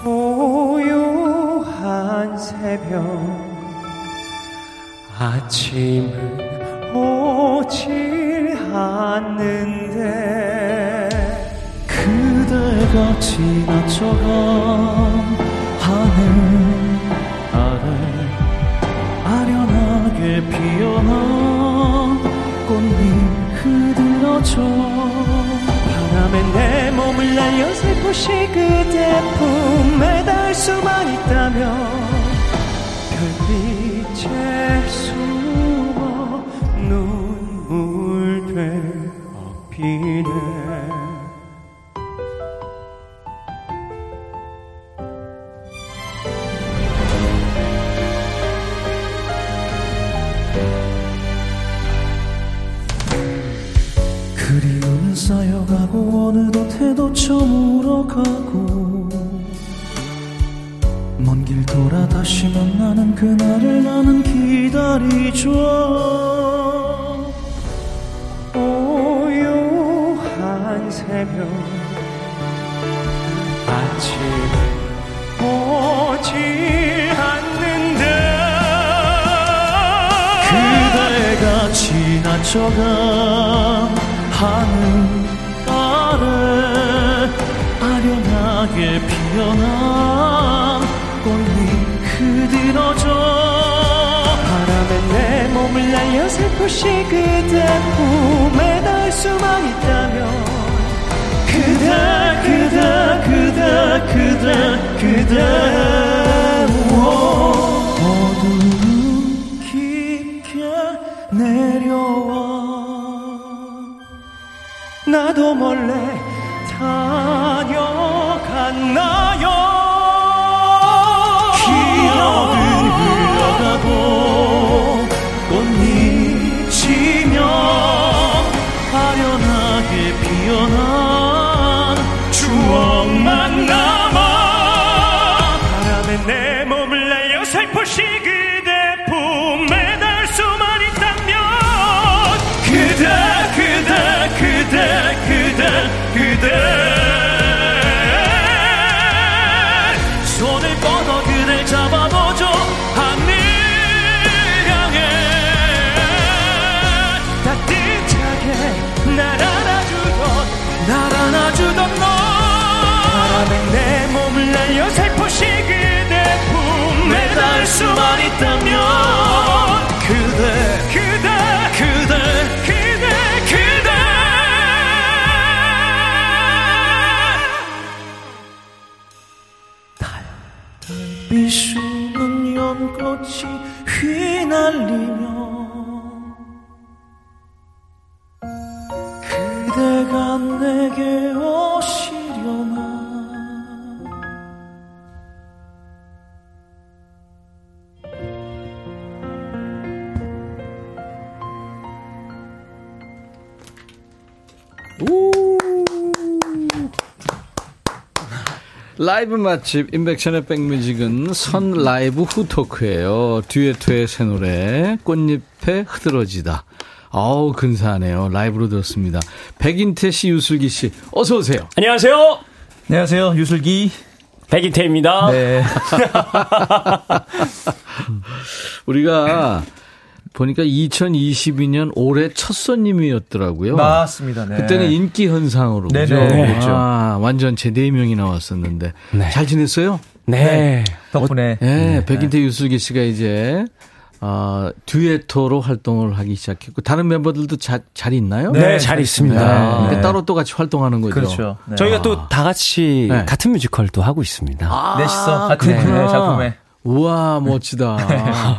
고요한 새벽. 아침은 오질 않는데 그대가 지나쳐간 하늘 아래 아련하게 피어난 꽃잎 흐드러져 바람에 내 몸을 날려 살포시 그대 품에 닿을 수만 있다면 다녀갔나요 수만 있다 라이브 맛집 인백션의 백뮤직은 선 라이브 후 토크예요. 듀에토의 새 노래 꽃잎에 흐드러지다. 아우 근사하네요. 라이브로 들었습니다. 백인태 씨, 유슬기 씨, 어서 오세요. 안녕하세요. 안녕하세요 유슬기 백인태입니다. 네 우리가 보니까 2022년 올해 첫 손님이었더라고요. 맞습니다 네. 그때는 인기 현상으로 네네, 그죠? 그랬죠. 아, 완전체 네 명이 나왔었는데 네. 잘 지냈어요? 네. 덕분에 네, 백인태 유슬기 씨가 이제 어, 듀에토로 활동을 하기 시작했고 다른 멤버들도 자, 잘 있나요? 네, 네, 잘 네. 있습니다. 그러니까 네. 따로 또 같이 활동하는 거죠. 그렇죠 네. 저희가 또 다 같이 네. 같은 뮤지컬도 하고 있습니다. 아, 넷이서 같은. 네, 작품에 우와 멋지다.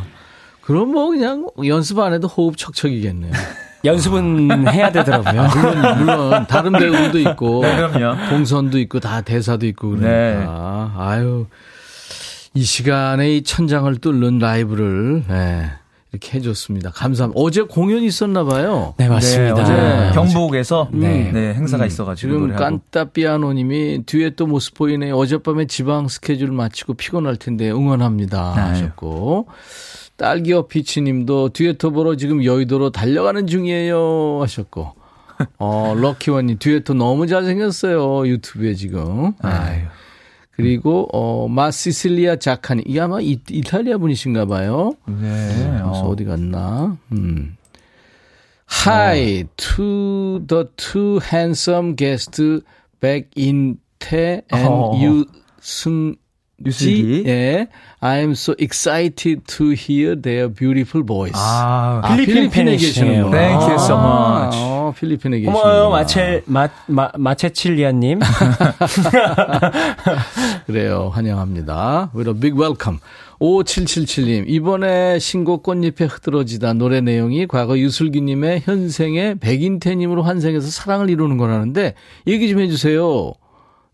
그럼 뭐 그냥 연습 안 해도 호흡 척척이겠네요. 연습은 해야 되더라고요. 물론, 물론 다른 배우들도 있고 네, 그럼요. 동선도 있고 다 대사도 있고 그러니까 네. 아유 이 시간에 이 천장을 뚫는 라이브를 예, 이렇게 해줬습니다. 감사합니다. 어제 공연 있었나 봐요. 네, 맞습니다. 네, 네. 경북에서 네. 네. 행사가 음, 있어가지고 지금 노래하고. 깐따 피아노님이 뒤에 또 모습 보이네. 어젯밤에 지방 스케줄 마치고 피곤할 텐데 응원합니다 아유. 하셨고 딸기어 피치님도 듀에토 보러 지금 여의도로 달려가는 중이에요 하셨고 어 럭키원님 듀에토 너무 잘생겼어요 유튜브에 지금. 네. 아유. 그리고 어 마시실리아 자카니 이 아마 이, 이탈리아 분이신가 봐요. 네. 그래서 어. 어디 갔나? 음. Hi to the two handsome guests back in 태 and 어. 유승 유슬기. 예, I am so excited to hear their beautiful voice. 아, 아, 필리핀 필리핀에 팬이시네요. 계시는구나. Thank you so much. 어, 필리핀에 계시는 고마워요, 마체, 마, 마, 마체칠리아님. 그래요. 환영합니다. With a big welcome. 5777님, 이번에 신곡 꽃잎에 흐드러지다 노래 내용이 과거 유슬기님의 현생의 백인태님으로 환생해서 사랑을 이루는 거라는데, 얘기 좀 해주세요.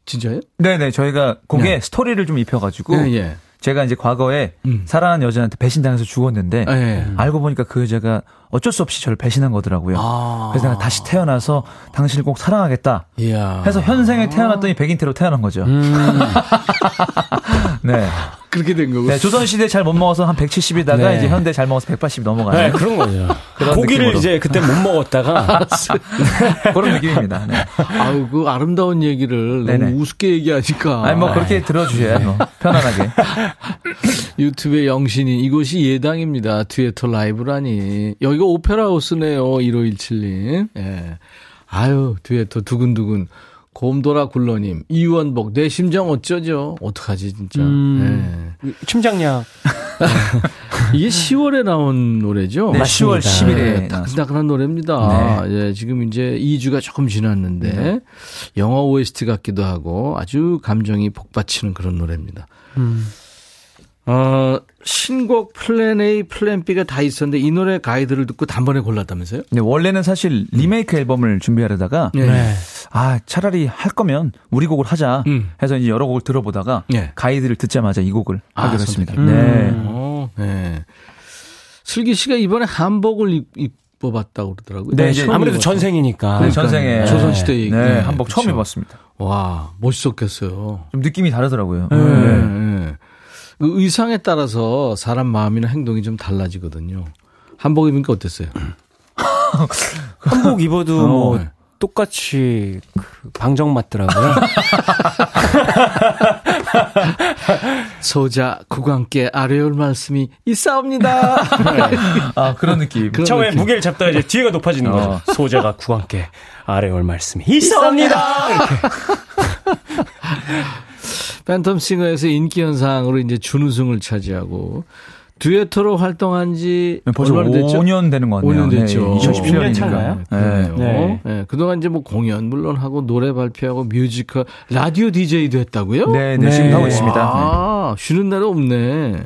진짜요? 네네, 저희가 곡에 네. 스토리를 좀 입혀가지고 예, 예. 제가 이제 과거에 음. 사랑하는 여자한테 배신당해서 죽었는데 예. 알고 보니까 그 여자가 어쩔 수 없이 저를 배신한 거더라고요. 아. 그래서 내가 다시 태어나서 당신을 꼭 사랑하겠다. 이야. 해서 현생에 태어났더니 백인태로 태어난 거죠. 네. 그렇게 된 거고. 네, 조선시대 잘 못 먹어서 한 170이다가 네. 이제 현대 잘 먹어서 180 넘어가는 네, 그런 거죠. 그런 고기를 느낌으로. 이제 그때 못 먹었다가 그런 느낌입니다. 네. 아우, 그 아름다운 얘기를 네네. 너무 우습게 얘기하니까. 아니 뭐 그렇게 들어주셔야 뭐 편안하게. 유튜브에 영신이 이곳이 예당입니다. 듀에터 라이브라니. 여기가 오페라 하우스네요. 1517님. 예. 아유, 듀에터 두근두근. 곰돌아 굴러님. 이원복. 내 심정 어쩌죠? 어떡하지, 진짜. 음. 심장약. 예. 이게 10월에 나온 노래죠? 네, 10월 10일에 네, 따끈따끈한 노래입니다. 예, 지금 이제 2주가 조금 지났는데, 네. 영화 OST 같기도 하고 아주 감정이 복받치는 그런 노래입니다. 어, 신곡 플랜 A, 플랜 B가 다 있었는데 이 노래 가이드를 듣고 단번에 골랐다면서요? 네, 원래는 사실 리메이크 앨범을 준비하려다가 네. 아 차라리 할 거면 우리 곡을 하자 음. 해서 이제 여러 곡을 들어보다가 네. 가이드를 듣자마자 이 곡을 아, 하기로 했습니다. 선택. 네. 어, 네. 슬기 씨가 이번에 한복을 입, 입어봤다고 그러더라고요. 네, 이제 아무래도 입어봤어요. 전생이니까. 네, 전생에 조선시대 얘기. 네, 네, 한복 처음 그쵸. 입었습니다. 와, 멋있었겠어요. 좀 느낌이 다르더라고요. 네. 그 의상에 따라서 사람 마음이나 행동이 좀 달라지거든요. 한복 입으니까 어땠어요? 한복 입어도 뭐 네. 똑같이 그 방정 맞더라고요. 소자 국왕께 아뢰올 말씀이 있사옵니다. 아 그런 느낌. 그런 처음에 느낌. 무게를 잡다가 이제 뒤가 높아지는 거죠. 소재가 구왕께 아래 올 말씀이 있사옵니다. 팬텀싱어에서 인기 현상으로 이제 준우승을 차지하고 듀에토로 활동한 지 네, 벌써 얼마나 됐죠? 5년 되는 것 같네요. 5년 됐죠. 2017년이니까. 차인가요? 네. 그러네요. 네. 네, 그동안 이제 뭐 공연 물론 하고 노래 발표하고 뮤지컬, 라디오 DJ도 했다고요? 네, 네, 네. 지금 하고 있습니다. 아, 쉬는 날이 없네.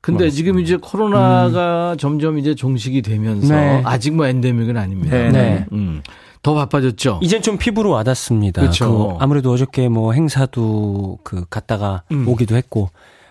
근데 지금 이제 코로나가 점점 이제 종식이 되면서 네. 아직 뭐 endemic은 아닙니다. 네, 네. 음, 더 바빠졌죠. 이젠 좀 피부로 와닿습니다. 그쵸. 그 아무래도 어저께 뭐 행사도 그 갔다가 음. 오기도 했고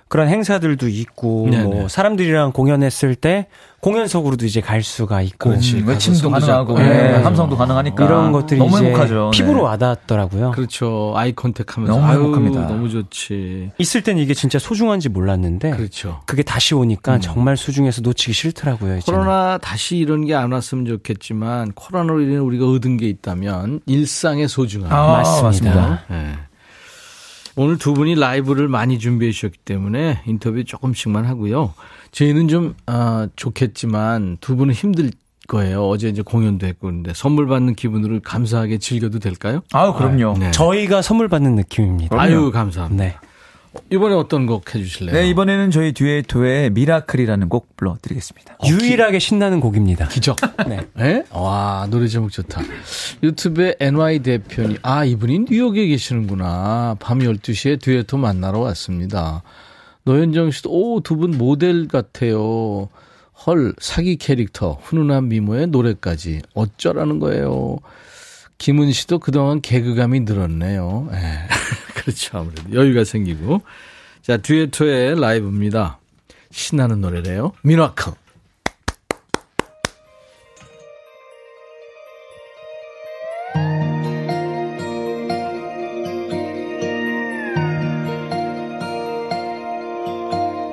그런 행사들도 있고 네네. 뭐 사람들이랑 공연했을 때 공연석으로도 이제 갈 수가 있고 그렇지. 음, 외침도 가능하고. 네, 네. 함성도 가능하니까 이런 것들이 너무 이제 행복하죠. 피부로 네. 와닿더라고요. 그렇죠. 아이 컨택 하면서. 너무 아유, 행복합니다. 너무 좋지. 있을 땐 이게 진짜 소중한지 몰랐는데 그렇죠. 그게 다시 오니까 정말 소중해서 놓치기 싫더라고요. 이제는. 코로나 다시 이런 게 안 왔으면 좋겠지만 코로나로 인해 우리가 얻은 게 있다면 일상의 소중함. 아, 맞습니다. 맞습니다. 네. 오늘 두 분이 라이브를 많이 준비해 주셨기 때문에 인터뷰 조금씩만 하고요. 저희는 좀 아, 좋겠지만 두 분은 힘들 거예요. 어제 이제 공연도 했고 그런데 선물 받는 기분으로 감사하게 즐겨도 될까요? 아유, 그럼요. 네. 저희가 선물 받는 느낌입니다. 아유 감사합니다. 네. 이번에 어떤 곡 해주실래요? 네, 이번에는 저희 듀에토의 미라클이라는 곡 불러드리겠습니다. 유일하게 신나는 곡입니다. 기적. 네. 네? 와, 노래 제목 좋다. 유튜브에 NY 대표님, 아, 이분이 뉴욕에 계시는구나. 밤 12시에 듀에토 만나러 왔습니다. 노현정 씨도, 오, 두 분 모델 같아요. 헐, 사기 캐릭터, 훈훈한 미모에 노래까지. 어쩌라는 거예요. 김은 씨도 그동안 개그감이 늘었네요. 에, 그렇죠. 아무래도 여유가 생기고. 자, 듀에토의 라이브입니다. 신나는 노래래요. Miracle.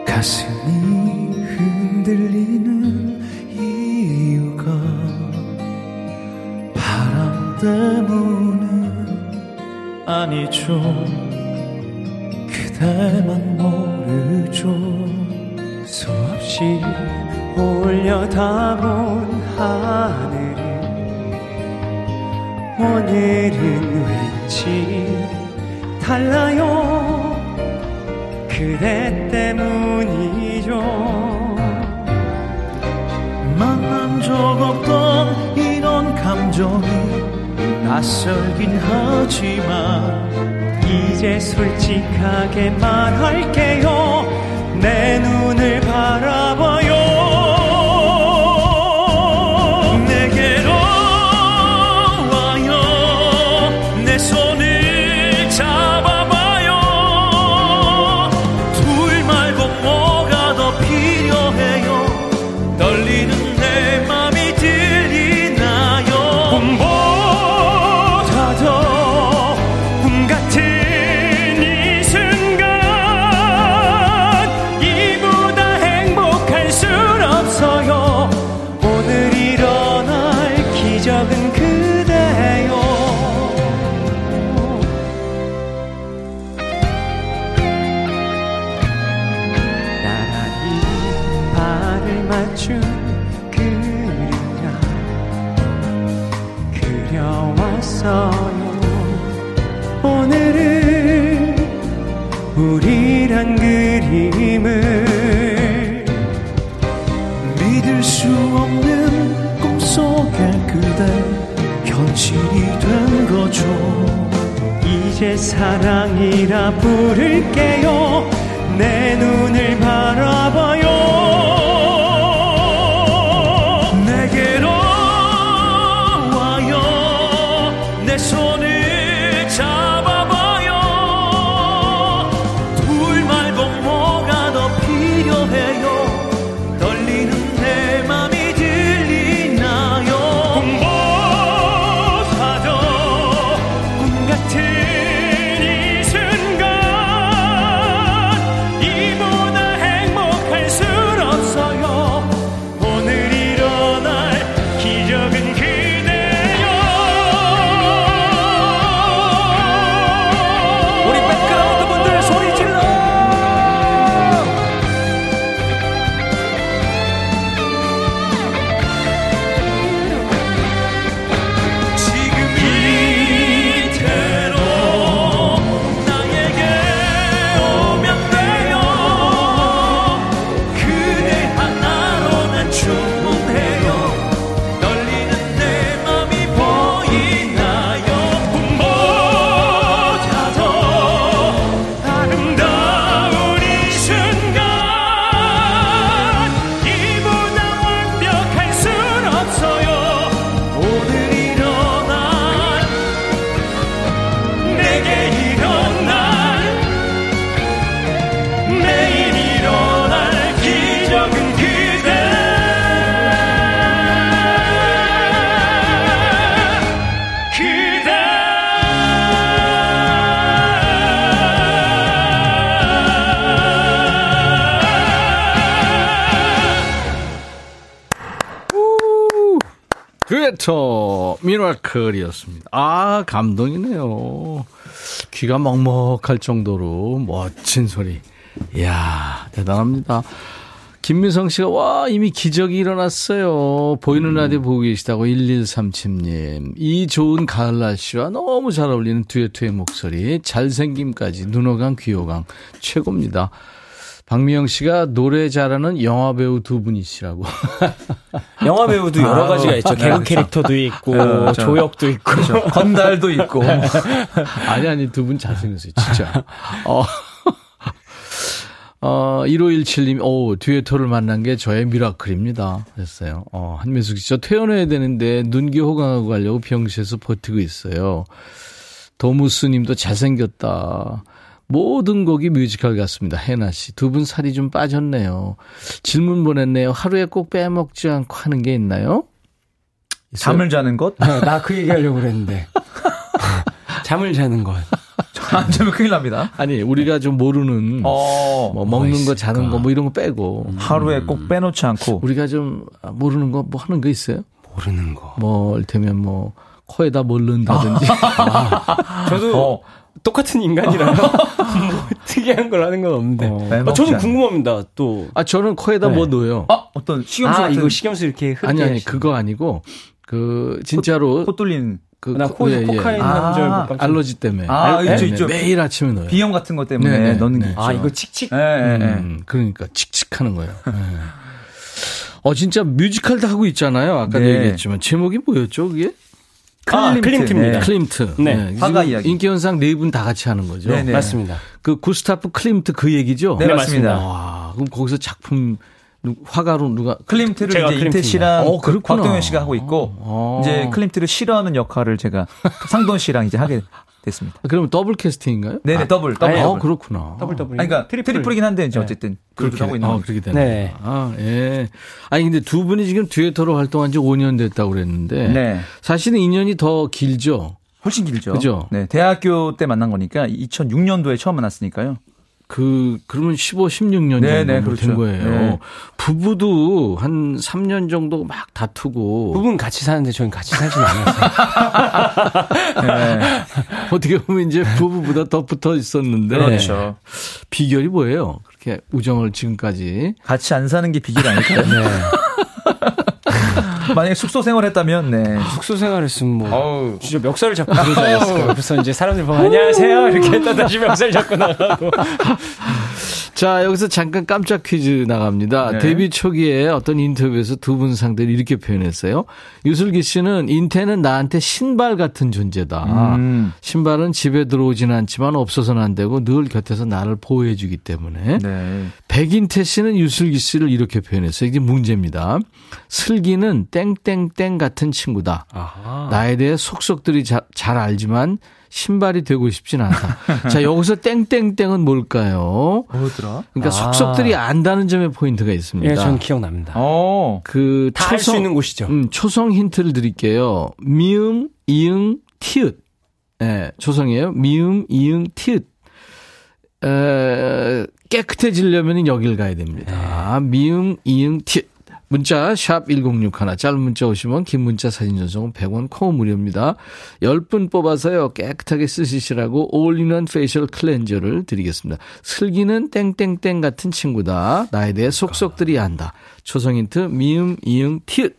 가슴이 흔들리는 이유가 바람 때문은 아니죠 올려다본 하늘이 오늘은 왠지 달라요. 그대 때문이죠. 만난 적 없던 이런 감정이 낯설긴 하지만 이제 솔직하게 말할게요. 내 눈을 바라봐요 사랑이라 부를게요 미라클이었습니다. 아, 감동이네요. 귀가 먹먹할 정도로 멋진 소리. 이야, 대단합니다. 김미성 씨가 와 이미 기적이 일어났어요. 보이는 라디오 보고 계시다고 1137님. 이 좋은 가을 날씨와 너무 잘 어울리는 듀에토의 목소리. 잘생김까지 눈호강 귀호강 최고입니다. 박미영 씨가 노래 잘하는 영화 배우 두 분이시라고. 영화 배우도 여러 아, 가지가 있죠. 네, 개그 그렇죠. 캐릭터도 있고, 네, 그렇죠. 조역도 있고. 건달도 있고. 아니, 아니, 두 분 잘생겼어요, 진짜. 어. 어, 1517님, 오, 듀에토를 만난 게 저의 Miracle입니다. 했어요. 어, 한민숙 씨, 저 퇴원해야 되는데 눈귀 호강하고 가려고 병실에서 버티고 있어요. 도무스 님도 잘생겼다. 모든 곡이 뮤지컬 같습니다. 혜나 씨. 두 분 살이 좀 빠졌네요. 질문 보냈네요. 하루에 꼭 빼먹지 않고 하는 게 있나요? 있어요? 잠을 자는 것? 나그 얘기 하려고 그랬는데. 잠을 자는 것. 안 자면 큰일 납니다. 아니, 우리가 좀 모르는 어, 뭐 먹는 거, 자는 거, 뭐 이런 거 빼고. 하루에 꼭 빼놓지 않고. 우리가 좀 모르는 거 뭐 하는 거 있어요? 모르는 거. 뭐, 이를테면 뭐, 코에다 뭘 넣는다든지. 저도 어. 똑같은 인간이라요. 뭐 특이한 걸 하는 건 없는데. 어. 아, 저는 궁금합니다. 또. 아, 저는 코에다 네. 뭐 넣어요. 아, 어떤 식염수 아, 같은 이거 식염수 이렇게 흐르게 아니, 아니, 하시는 그거 아니고, 그, 진짜로. 코 뚫린. 그, 나 코, 예, 예. 코카인 아, 하는 줄 알고 깜짝 알러지 때문에. 아, 네, 있죠, 네, 있죠. 매일 아침에 넣어요. 비염 같은 것 때문에 네, 네, 넣는 게 네. 있죠. 아, 이거 칙칙. 예. 음, 그러니까 칙칙하는 거예요. 예. 어 진짜 뮤지컬도 하고 있잖아요. 아까도 네. 얘기했지만 제목이 뭐였죠, 그게? 아, 클림트입니다. 네. 클림트. 네. 화가 지금 이야기. 인기 현상 네 분 다 같이 하는 거죠. 네, 네. 맞습니다. 그 구스타프 클림트 그 얘기죠. 네, 맞습니다. 와, 그럼 거기서 작품 누- 화가로 누가 클림트를 제가 이제 클림트입니다. 인태 씨랑 어, 그. 곽동현 씨가 하고 있고 어. 이제 클림트를 싫어하는 역할을 제가 상돈 씨랑 이제 하게 됐습니다. 아, 그러면 더블 캐스팅인가요? 네네 아, 더블 더블. 아, 더블. 그렇구나. 더블 더블. 아니, 그러니까 triple. triple. 이긴 한데 이제 네. 어쨌든 그렇게 그렇게 하고 있는 아, 거죠. 그렇게 되네. 네. 아, 예. 아니 근데 두 분이 지금 듀에토로 활동한 지 5년 됐다고 그랬는데 네. 사실은 인연이 더 길죠. 훨씬 길죠. 그죠? 네, 대학교 때 만난 거니까 2006년도에 처음 만났으니까요. 그 그러면 15, 16년 네, 정도 네, 된 그렇죠. 거예요. 네. 부부도 한 3년 정도 막 다투고 부부는 같이 사는데 저는 같이 살진 않았어요. 네. 어떻게 보면 이제 부부보다 더 붙어 있었는데 그렇죠. 비결이 뭐예요? 그렇게 우정을 지금까지 같이 안 사는 게 비결 아닐까요? 네. 만약에 숙소 생활했다면, 네. 숙소 생활했으면 뭐 어우. 진짜 멱살을 잡고 그러지 않았을까요? 그래서 이제 사람들 보면 안녕하세요 이렇게 했다 다시 멱살 잡고 나가고 자, 여기서 잠깐 깜짝 퀴즈 나갑니다. 네. 데뷔 초기에 어떤 인터뷰에서 두 분 상대를 이렇게 표현했어요. 유슬기 씨는 인태는 나한테 신발 같은 존재다. 음. 신발은 집에 들어오진 않지만 없어서는 안 되고 늘 곁에서 나를 보호해주기 때문에. 네. 백인태 씨는 유슬기 씨를 이렇게 표현했어요. 이게 문제입니다. 슬기는 땡땡땡 같은 친구다. 나에 대해 속속들이 자- 잘 알지만 신발이 되고 싶진 않다. 자, 여기서 땡땡땡은 뭘까요? 뭐더라? 그러니까 속속들이 안다는 점에 포인트가 있습니다. 예, 전 기억납니다. 어. 그다알수 있는 곳이죠. 음, 초성 힌트를 드릴게요. 미음, 이응, 티읕. 예, 초성이에요. 미음, 이응, 티읕. 에, 깨끗해지려면 여길 가야 됩니다. 미음, 이응, 티읕. 문자 샵 1061, 짧은 문자 오시면 긴 문자 사진 전송은 100원 콩 무료입니다. 10분 뽑아서요. 깨끗하게 씻으시라고 all-in-one facial cleanser를 드리겠습니다. 슬기는 땡땡땡 같은 친구다. 나에 대해 속속들이 안다. 초성 힌트 미음, 이응, 티읕.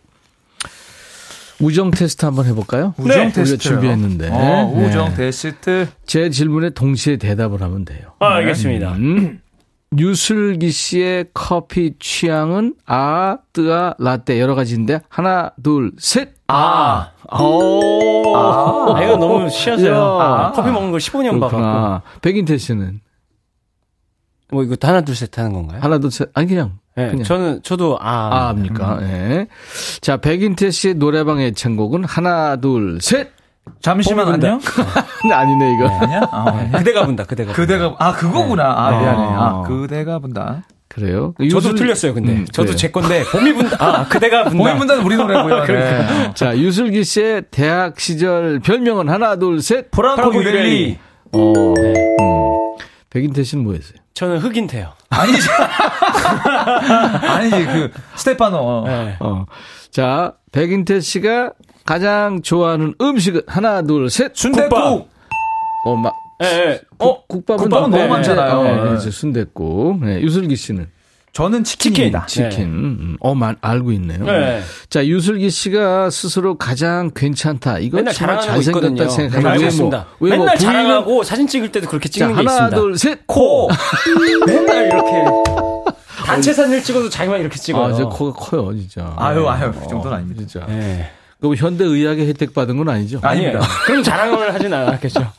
우정 테스트 한번 해볼까요? 우정 우리가 테스트요. 준비했는데. 어, 우정 네. 테스트. 제 질문에 동시에 대답을 하면 돼요. 아, 알겠습니다. 음. 유슬기 씨의 커피 취향은 아, 뜨아, 라떼 여러 가지인데 하나, 둘, 셋. 아, 오. 아, 이거 너무 쉬워서요. 야. 아, 커피 먹는 걸 15년 봐갖고. 백인태 씨는 뭐 이거 하나 둘 셋 하는 건가요? 하나, 둘, 셋. 아니 그냥. 네, 그냥. 저는 저도 아, 아, 합니까? 예. 자, 백인태 씨의 노래방 애창곡은 하나, 둘, 셋. 잠시만 안녕? 근데 아니네 이거. 아니야? 아, 아니야? 그대가 분다. 그대가. 그대가, 아, 그거구나. 아, 네. 미안해. 아. 아, 그대가 분다. 그래요? 저도 유슬- 틀렸어요. 근데 음, 저도 그래요. 제 건데 봄이 분다. 아, 그대가 분다. 보이 분다는 우리 노래고요. 네. 자, 유슬기 씨의 대학 시절 별명은 하나, 둘, 셋. 포랑코 프랑코 유렐리. 유렐리. 어. 네. 음. 백인태 씨는 뭐 했어요? 저는 흑인태요. 아니지. 아니지, 그, 스테파노. 네. 어. 자, 백인태 씨가 가장 좋아하는 음식은 하나, 둘, 셋. 순대국. 어, 막. 예, 예. 어, 국밥은, 국밥은 너무 네, 많잖아요. 네, 네. 그렇죠. 순대국. 네, 유슬기 씨는 저는 치킨입니다. 치킨. 음, 어, 만 알고 있네요. 네. 자, 유슬기 씨가 스스로 가장 괜찮다. 이거 있거든요. 잘생겼다 생각하는 네, 외모. 있습니다. 외모, 맨날 부인은- 자랑하고 사진 찍을 때도 그렇게 자, 찍는 게 하나, 있습니다. 둘, 셋. 코. 맨날 이렇게 단체 사진을 찍어도 자기만 이렇게 찍어요. 아, 저 코가 커요, 진짜. 아유, 아유, 그 정도는 아닙니다. 진짜. 네. 그 현대 의학의 혜택 받은 건 아니죠? 아니에요. 그럼 자랑을 하진 않았겠죠.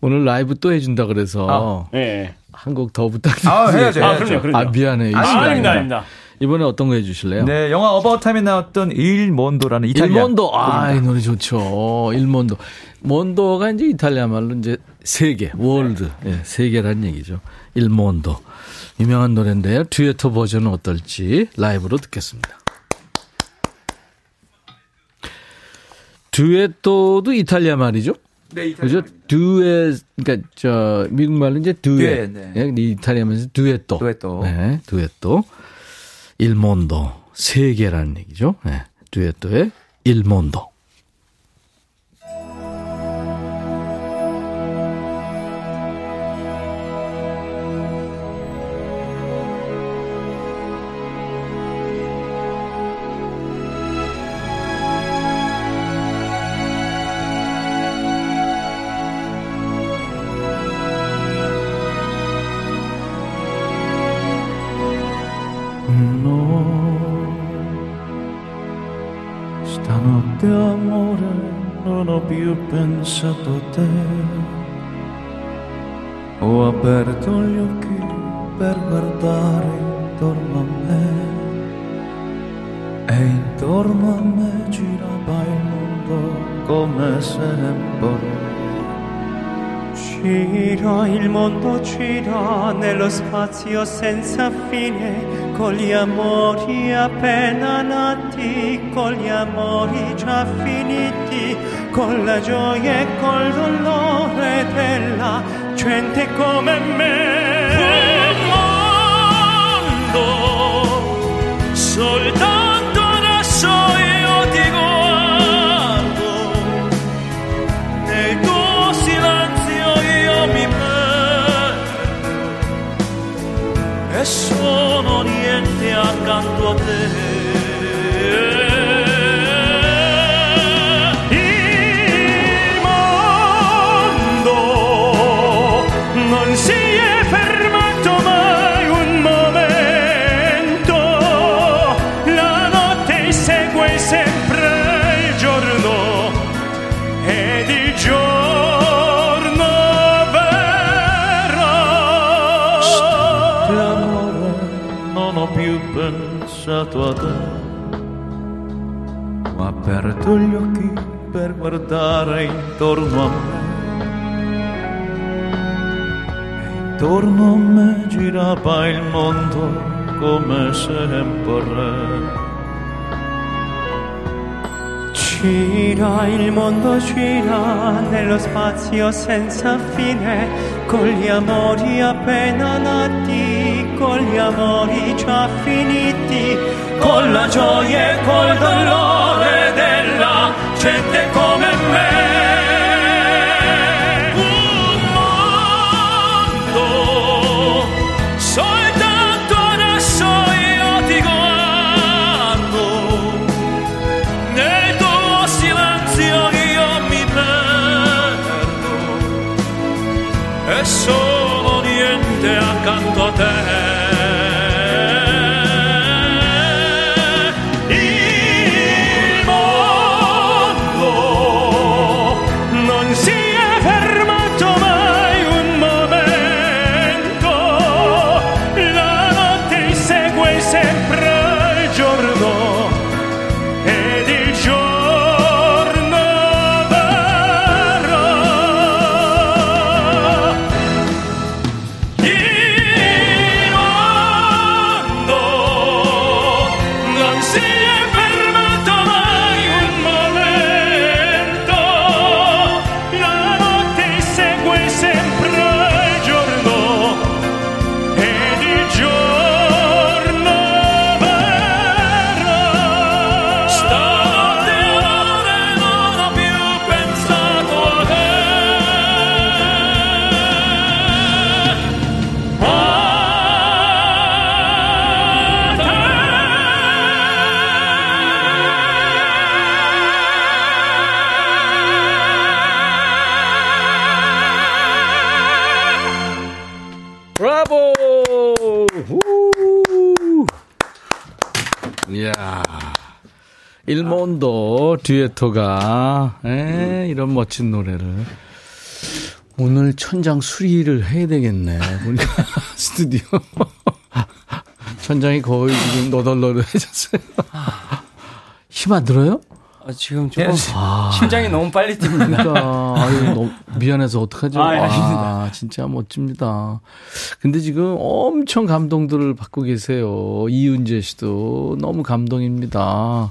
오늘 라이브 또 해준다 그래서 예. 한곡 더 부탁드립니다. 아, 해야죠, 아. 그럼요, 그럼요. 아. 이 아니, 시간에. 아닙니다, 아닙니다. 이번에 어떤 거 해주실래요? 네, 영화 About Time에 나왔던 Il Mondo라는 이탈리아. Il Mondo 아, 이. 노래 좋죠. Il Mondo. Mondo가 이제 이탈리아 말로 이제 세계, world, 예, 세계란 얘기죠. Il Mondo. 유명한 노래인데요. 듀에토 버전은 어떨지 라이브로 듣겠습니다. 듀에토도 이탈리아 말이죠? 네, 그죠? 듀에, 그러니까 저 미국 말로 이제 듀에, 듀에, 네. 예, 이탈리아 말로 듀에토, 듀에토. 네, 듀에토, 일몬도 세계라는 얘기죠. 네, 듀에토의 일몬도. Stanotte amore non ho più pensato a te. Ho aperto gli occhi per guardare intorno a me. E intorno a me girava il mondo come sempre. Gira il mondo, gira nello spazio senza fine, con gli amori appena nati, con gli amori già finiti, con la gioia e col dolore della gente come me. Un mondo, soltanto son oriente a canto de pensato a te. Ho aperto gli occhi per guardare intorno a me. E intorno a me girava il mondo come sempre. Gira il mondo, gira nello spazio senza fine, con gli amori appena nati, con gli amori già finiti, con la gioia e col dolore della gente come me. 일몬도 듀에토가 에, 이런 멋진 노래를 오늘 천장 수리를 해야 되겠네. 보니까 스튜디오. 천장이 거의 지금 너덜너덜해졌어요. 힘 안 들어요? 아, 지금 조금 예. 심장이 너무 빨리 뜁니다. 그러니까 아유, 너무 미안해서 어떡하죠? 아, 예, 아. 진짜 멋집니다. 근데 지금 엄청 감동들을 받고 계세요. 이윤재 씨도 너무 감동입니다.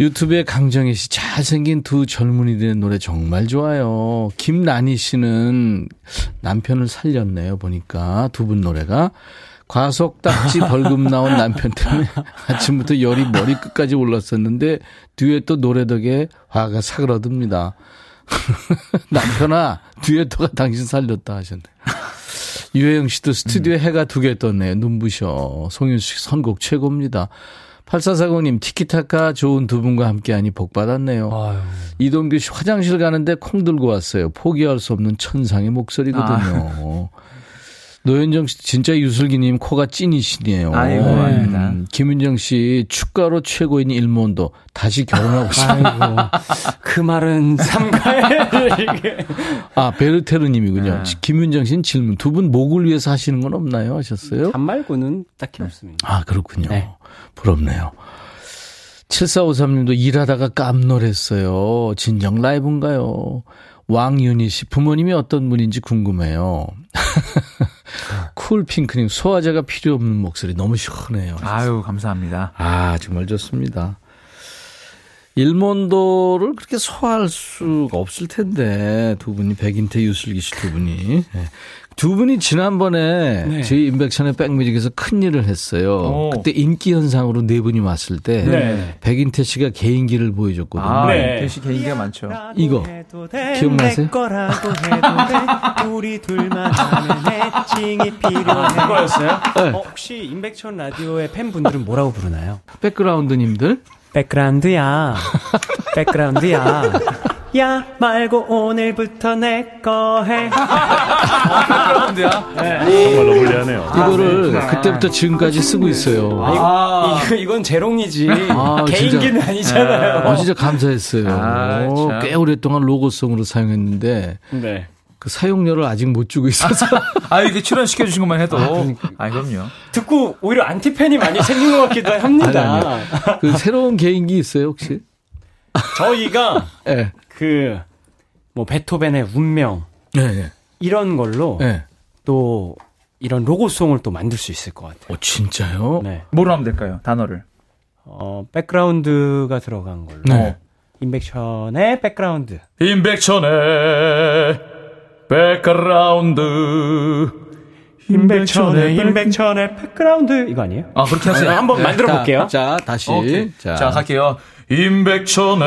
유튜브에 강정희 씨 잘생긴 두 젊은이들의 노래 정말 좋아요. 김나니 씨는 남편을 살렸네요. 보니까 두 분 노래가 과속 딱지 벌금 나온 남편 때문에 아침부터 열이 머리 끝까지 올랐었는데 듀엣도 노래 덕에 화가 사그러듭니다. 남편아 듀엣도가 당신 살렸다 하셨네. 유혜영 씨도 스튜디오에 해가 두 개 떴네요. 눈부셔. 송윤수 씨 선곡 최고입니다. 8440님 티키타카 좋은 두 분과 함께하니 복 받았네요. 아유. 이동규 씨 화장실 가는데 콩 들고 왔어요. 포기할 수 없는 천상의 목소리거든요. 노현정 씨 진짜 유슬기님 코가 찐이시네요. 아이고, 아닙니다. 김윤정 씨 축가로 최고인 일몬도 다시 결혼하고 싶어요. 그 말은 삼가해. 아 베르테르 님이군요. 네. 김윤정 씨는 질문 두 분 목을 위해서 하시는 건 없나요? 하셨어요? 단 말고는 딱히 없습니다. 아 그렇군요. 네. 부럽네요. 7453님도 일하다가 깜놀했어요. 진정 라이브인가요? 왕윤희 씨 부모님이 어떤 분인지 궁금해요. 쿨핑크님 소화제가 필요 없는 목소리 너무 시원해요. 아유, 감사합니다. 아, 정말 좋습니다. 일몬도를 그렇게 소화할 수가 없을 텐데 두 분이 백인태 유슬기 씨 두 분이 네. 두 분이 지난번에 네. 저희 인백션의 백뮤직에서 큰 일을 했어요. 오. 그때 인기 현상으로 네 분이 왔을 때 네. 백인태 씨가 개인기를 보여줬거든요. 아, 네. 대시 개인기가 많죠. 이거 기억나세요? 우리 둘만 애칭이 필요해 아, 그거였어요? 네. 어, 혹시 임백천 라디오의 팬분들은 뭐라고 부르나요? 백그라운드님들 백그라운드야 백그라운드야 야 말고 오늘부터 내 거 해 정말로 불리하네요. 이거를 그때부터 지금까지 쓰고 있어요. 아, 이거, 이건 재롱이지. 아, 개인기는 진짜. 아니잖아요. 아, 진짜 감사했어요. 아, 참. 꽤 오랫동안 로고송으로 사용했는데 네. 그 사용료를 아직 못 주고 있어서 아, 이게 출연시켜 주신 것만 해도. 아, 그럼요. 듣고 오히려 안티팬이 많이 생긴 것 같기도 합니다. 그 새로운 개인기 있어요 혹시? 저희가 예. 네. 그, 뭐, 베토벤의 운명, 네. 네. 이런 걸로 네. 또 이런 로고송을 또 만들 수 있을 것 같아요. 어 진짜요? 네. 뭐로 하면 될까요? 단어를. 어, 백그라운드가 들어간 걸로. 네. 임백천의 백그라운드. 임백천의 백그라운드. 임백천의, 임백천의 백그라운드. 이거 아니에요? 아, 그렇게 하세요. 네, 한번 만들어 볼게요. 자, 자, 다시. 오케이. 자, 갈게요. 임백천의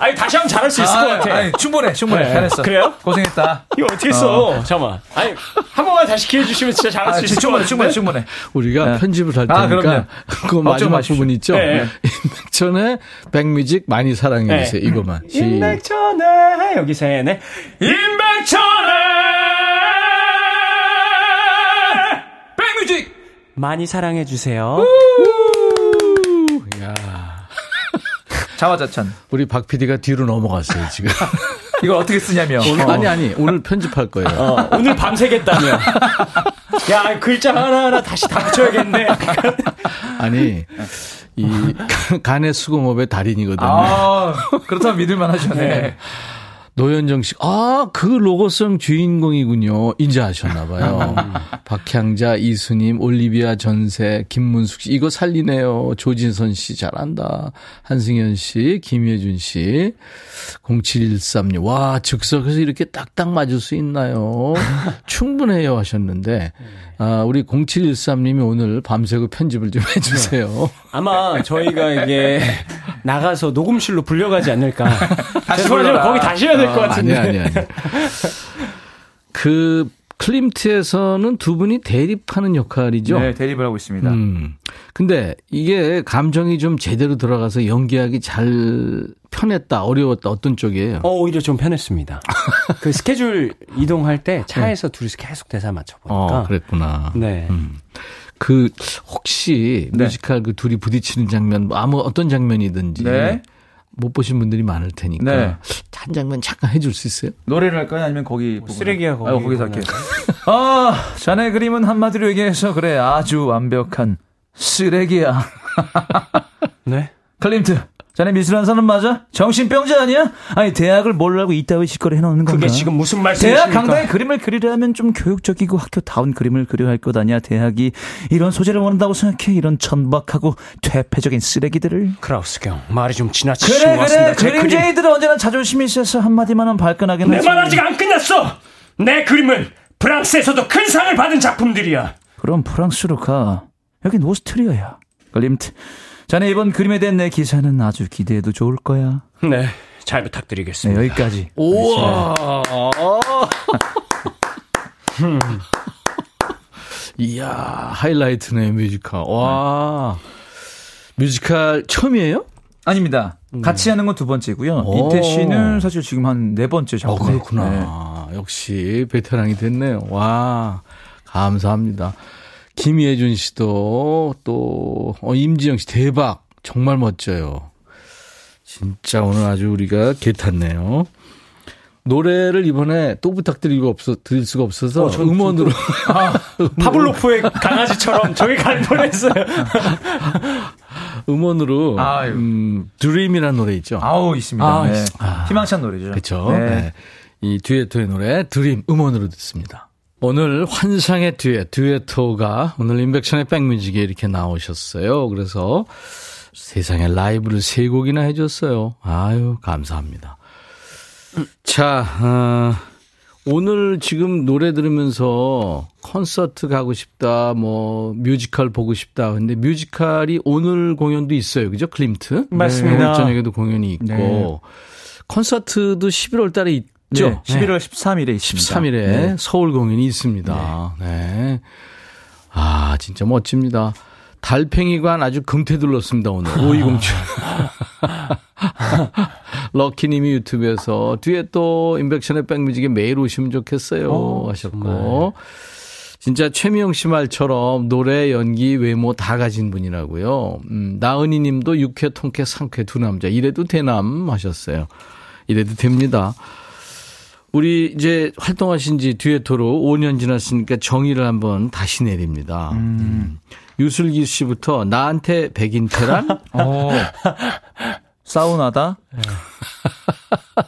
네. 아니, 다시 하면 잘할 수 있을 것 같아. 아니, 충분해, 충분해. 네. 잘했어. 그래요? 고생했다. 이거 어떻게 써? 잠깐만. 아니, 한 번만 다시 기회 주시면 진짜 잘할 아, 수 있을 것 충분해, 같은데? 충분해, 충분해. 우리가 네. 편집을 할 아, 테니까 그럼요. 그 마지막. 부분 있죠? 네. 임백천의 백뮤직 많이 사랑해 주세요. 네. 이거만. 시- 임백천의 여기 세네. 임백천의 백뮤직! 많이 사랑해 주세요. 야, 자화자찬. 우리 박 PD가 뒤로 넘어갔어요 지금. 이걸 어떻게 쓰냐면. 오늘, 아니 아니 오늘 편집할 거예요. 어, 오늘 밤새겠다며. 야, 글자 하나하나 다시 다 붙여야겠네. 아니 이 간의 수공업의 달인이거든요. 아, 그렇다면 믿을만 하죠. 네. 네. 노현정 씨, 아, 그 로고송 주인공이군요. 이제 아셨나봐요. 박향자, 이수님, 올리비아 전세, 김문숙 씨, 이거 살리네요. 조진선 씨, 잘한다. 한승현 씨, 김혜준 씨, 0713님, 와, 즉석에서 이렇게 딱딱 맞을 수 있나요? 충분해요 하셨는데, 아, 우리 0713님이 오늘 밤새고 편집을 좀 해주세요. 아마 저희가 이게 나가서 녹음실로 불려가지 않을까. 다시 죄송하지만 불러라. 거기 다시 해야 될것 아, 같은데. 아니, 아니, 아니. 그 클림트에서는 두 분이 대립하는 역할이죠. 네, 대립을 하고 있습니다. 음. 근데 이게 감정이 좀 제대로 들어가서 연기하기 잘 편했다, 어려웠다, 어떤 쪽이에요? 어, 오히려 좀 편했습니다. 그 스케줄 이동할 때 차에서 둘이서 계속 대사 맞춰 보니까. 어, 그랬구나. 네. 음. 그 혹시 네. 뮤지컬 그 둘이 부딪히는 장면, 뭐 아무 어떤 장면이든지 네. 못 보신 분들이 많을 테니까 네. 한 장면 잠깐 해줄 수 있어요? 노래를 할까요? 아니면 거기 부분? 쓰레기야, 거기 아, 거기서. 할게요. 아, 자네 그림은 한마디로 얘기해서 그래 아주 완벽한 쓰레기야. 네. 클림트, 자네 미술한 사람 맞아? 정신병자 아니야? 아니 대학을 뭘라고 이따위 짓거리 해놓는 건가? 그게 지금 무슨 대학 말씀이십니까? 강당에 그림을 그리려면 좀 교육적이고 학교다운 그림을 그려야 할 것 아니야 대학이 이런 소재를 원한다고 생각해 이런 천박하고 퇴폐적인 쓰레기들을 크라우스경 말이 좀 지나치신 그래 것 같습니다. 그래 그림쟁이들은 언제나 자존심이 있어서 한마디만은 발끈하긴 내 하지 말 아직 안 끝났어. 내 그림은 프랑스에서도 큰 상을 받은 작품들이야. 그럼 프랑스로 가 여긴 오스트리아야 클림트 자네 이번 그림에 대한 내 기사는 아주 기대해도 좋을 거야 네, 잘 네, 부탁드리겠습니다. 여기까지 우와. 이야, 하이라이트네, 뮤지컬. 와. 뮤지컬 처음이에요? 아닙니다 같이 하는 건 두 번째고요 오. 인태 씨는 사실 지금 한 네 번째 어, 작품 그렇구나. 역시 베테랑이 됐네요. 와, 감사합니다. 김예준 씨도 또, 어, 임지영 씨 대박. 정말 멋져요. 진짜 오늘 아주 우리가 계 탔네요. 노래를 이번에 또 부탁드리고 없어, 드릴 수가 없어서 음원으로. 파블로프의 강아지처럼 저기 갈 뻔했어요. 음원으로. 아유. 음, Dream이라는 노래 있죠. 아우 있습니다 아, 네. 아. 희망찬 노래죠 그렇죠. 네. 네. 이 듀에토의 노래 Dream 음원으로 듣습니다. 오늘 환상의 듀엣, 듀에토가 오늘 임백천의 백뮤직에 이렇게 나오셨어요. 그래서 세상에 라이브를 세 곡이나 해줬어요. 아유, 감사합니다. 자, 어, 오늘 지금 노래 들으면서 콘서트 가고 싶다, 뭐, 뮤지컬 보고 싶다. 근데 뮤지컬이 오늘 공연도 있어요. 그죠? 클림트? 맞습니다. 오늘 저녁에도 공연이 있고. 네. 콘서트도 11월 달에 있죠? 네, 11월 13일에 있습니다 13일에 네. 서울 공연이 있습니다. 네. 아, 진짜 멋집니다. 달팽이관 아주 금태 둘렀습니다, 오늘. 5207. 럭키님이 유튜브에서 뒤에 또 인백션의 백뮤직에 매일 오시면 좋겠어요. 오, 하셨고. 진짜 최미영 씨 말처럼 노래, 연기, 외모 다 가진 분이라고요. 음, 나은희 님도 육회, 통쾌, 상쾌 두 남자. 이래도 되남 하셨어요. 이래도 됩니다. 우리 이제 활동하신 지 듀에토로 5년 지났으니까 정의를 한번 다시 내립니다. 음. 유슬기 씨부터 나한테 백인태란? 어. 사우나다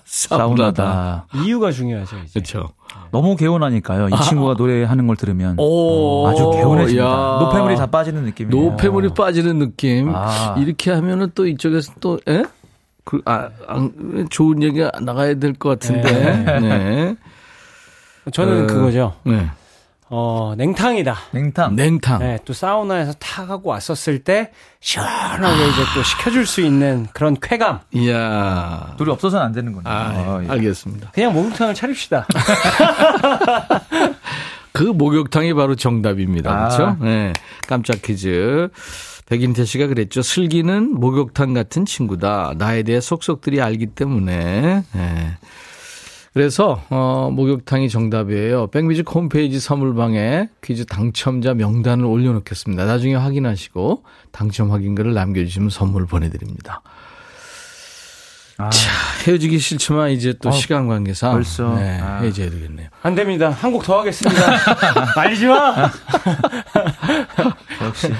사우나다. 이유가 중요하죠. 이제. 그렇죠. 너무 개운하니까요. 이 친구가 노래하는 걸 들으면 오, 아주 개운해집니다. 야. 노폐물이 다 빠지는 느낌이에요. 노폐물이 빠지는 느낌. 아. 이렇게 하면은 또 이쪽에서 또, 에? 그, 아, 안- 좋은 얘기가 나가야 될 것 같은데. 네. 저는 어, 그거죠. 네. 어, 냉탕이다. 냉탕. 냉탕. 네, 또 사우나에서 탁 하고 왔었을 때 시원하게 이제 또 식혀줄 수 있는 그런 쾌감. 이야. 둘이 없어서는 안 되는 거네요. 아, 아, 예. 알겠습니다. 그냥 목욕탕을 차립시다. 그 목욕탕이 바로 정답입니다. 아. 그렇죠? 네. 깜짝 퀴즈. 백인태 씨가 그랬죠. 슬기는 목욕탕 같은 친구다. 나에 대해 속속들이 알기 때문에. 네. 그래서 어, 목욕탕이 정답이에요. 백뮤직 홈페이지 선물방에 퀴즈 당첨자 명단을 올려놓겠습니다. 나중에 확인하시고 당첨 확인글을 남겨주시면 선물 보내드립니다. 아. 자, 헤어지기 싫지만 이제 또 어, 시간 관계상 벌써. 네, 아. 헤어져야 되겠네요. 안 됩니다. 한 곡 더 하겠습니다. 말리지 마! 역시.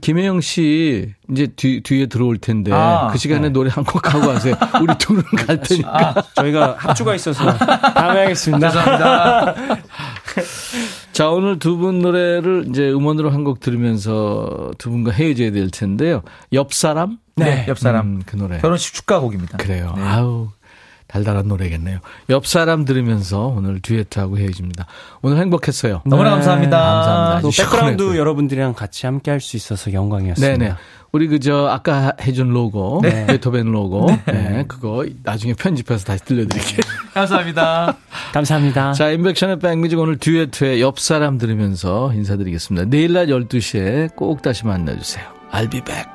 김혜영 씨 이제 뒤, 뒤에 들어올 텐데 아, 그 시간에 네. 노래 한 곡 하고 하세요. 우리 둘은 갈 테니까. 저희가 합주가 있어서 다음에 하겠습니다. 감사합니다. 자 오늘 두 분 노래를 이제 음원으로 한 곡 들으면서 두 분과 헤어져야 될 텐데요. 옆 사람? 네, 옆 사람. 음, 그 노래. 결혼식 축가곡입니다. 그래요. 네. 아우 달달한 노래겠네요. 옆 사람 들으면서 오늘 듀에토하고 헤어집니다. 오늘 행복했어요. 너무나 감사합니다. 감사합니다. 또 백그라운드 시원했고요. 여러분들이랑 같이 함께 할 수 있어서 영광이었습니다. 네네. 우리 그저 아까 해준 로고, 베토벤 로고, 네. 그거 나중에 편집해서 다시 들려드릴게요. 감사합니다. 감사합니다. 자, 임백천의 백뮤직 오늘 듀엣회 옆 사람 들으면서 인사드리겠습니다. 내일 낮 12시에 꼭 다시 만나주세요. I'll be back.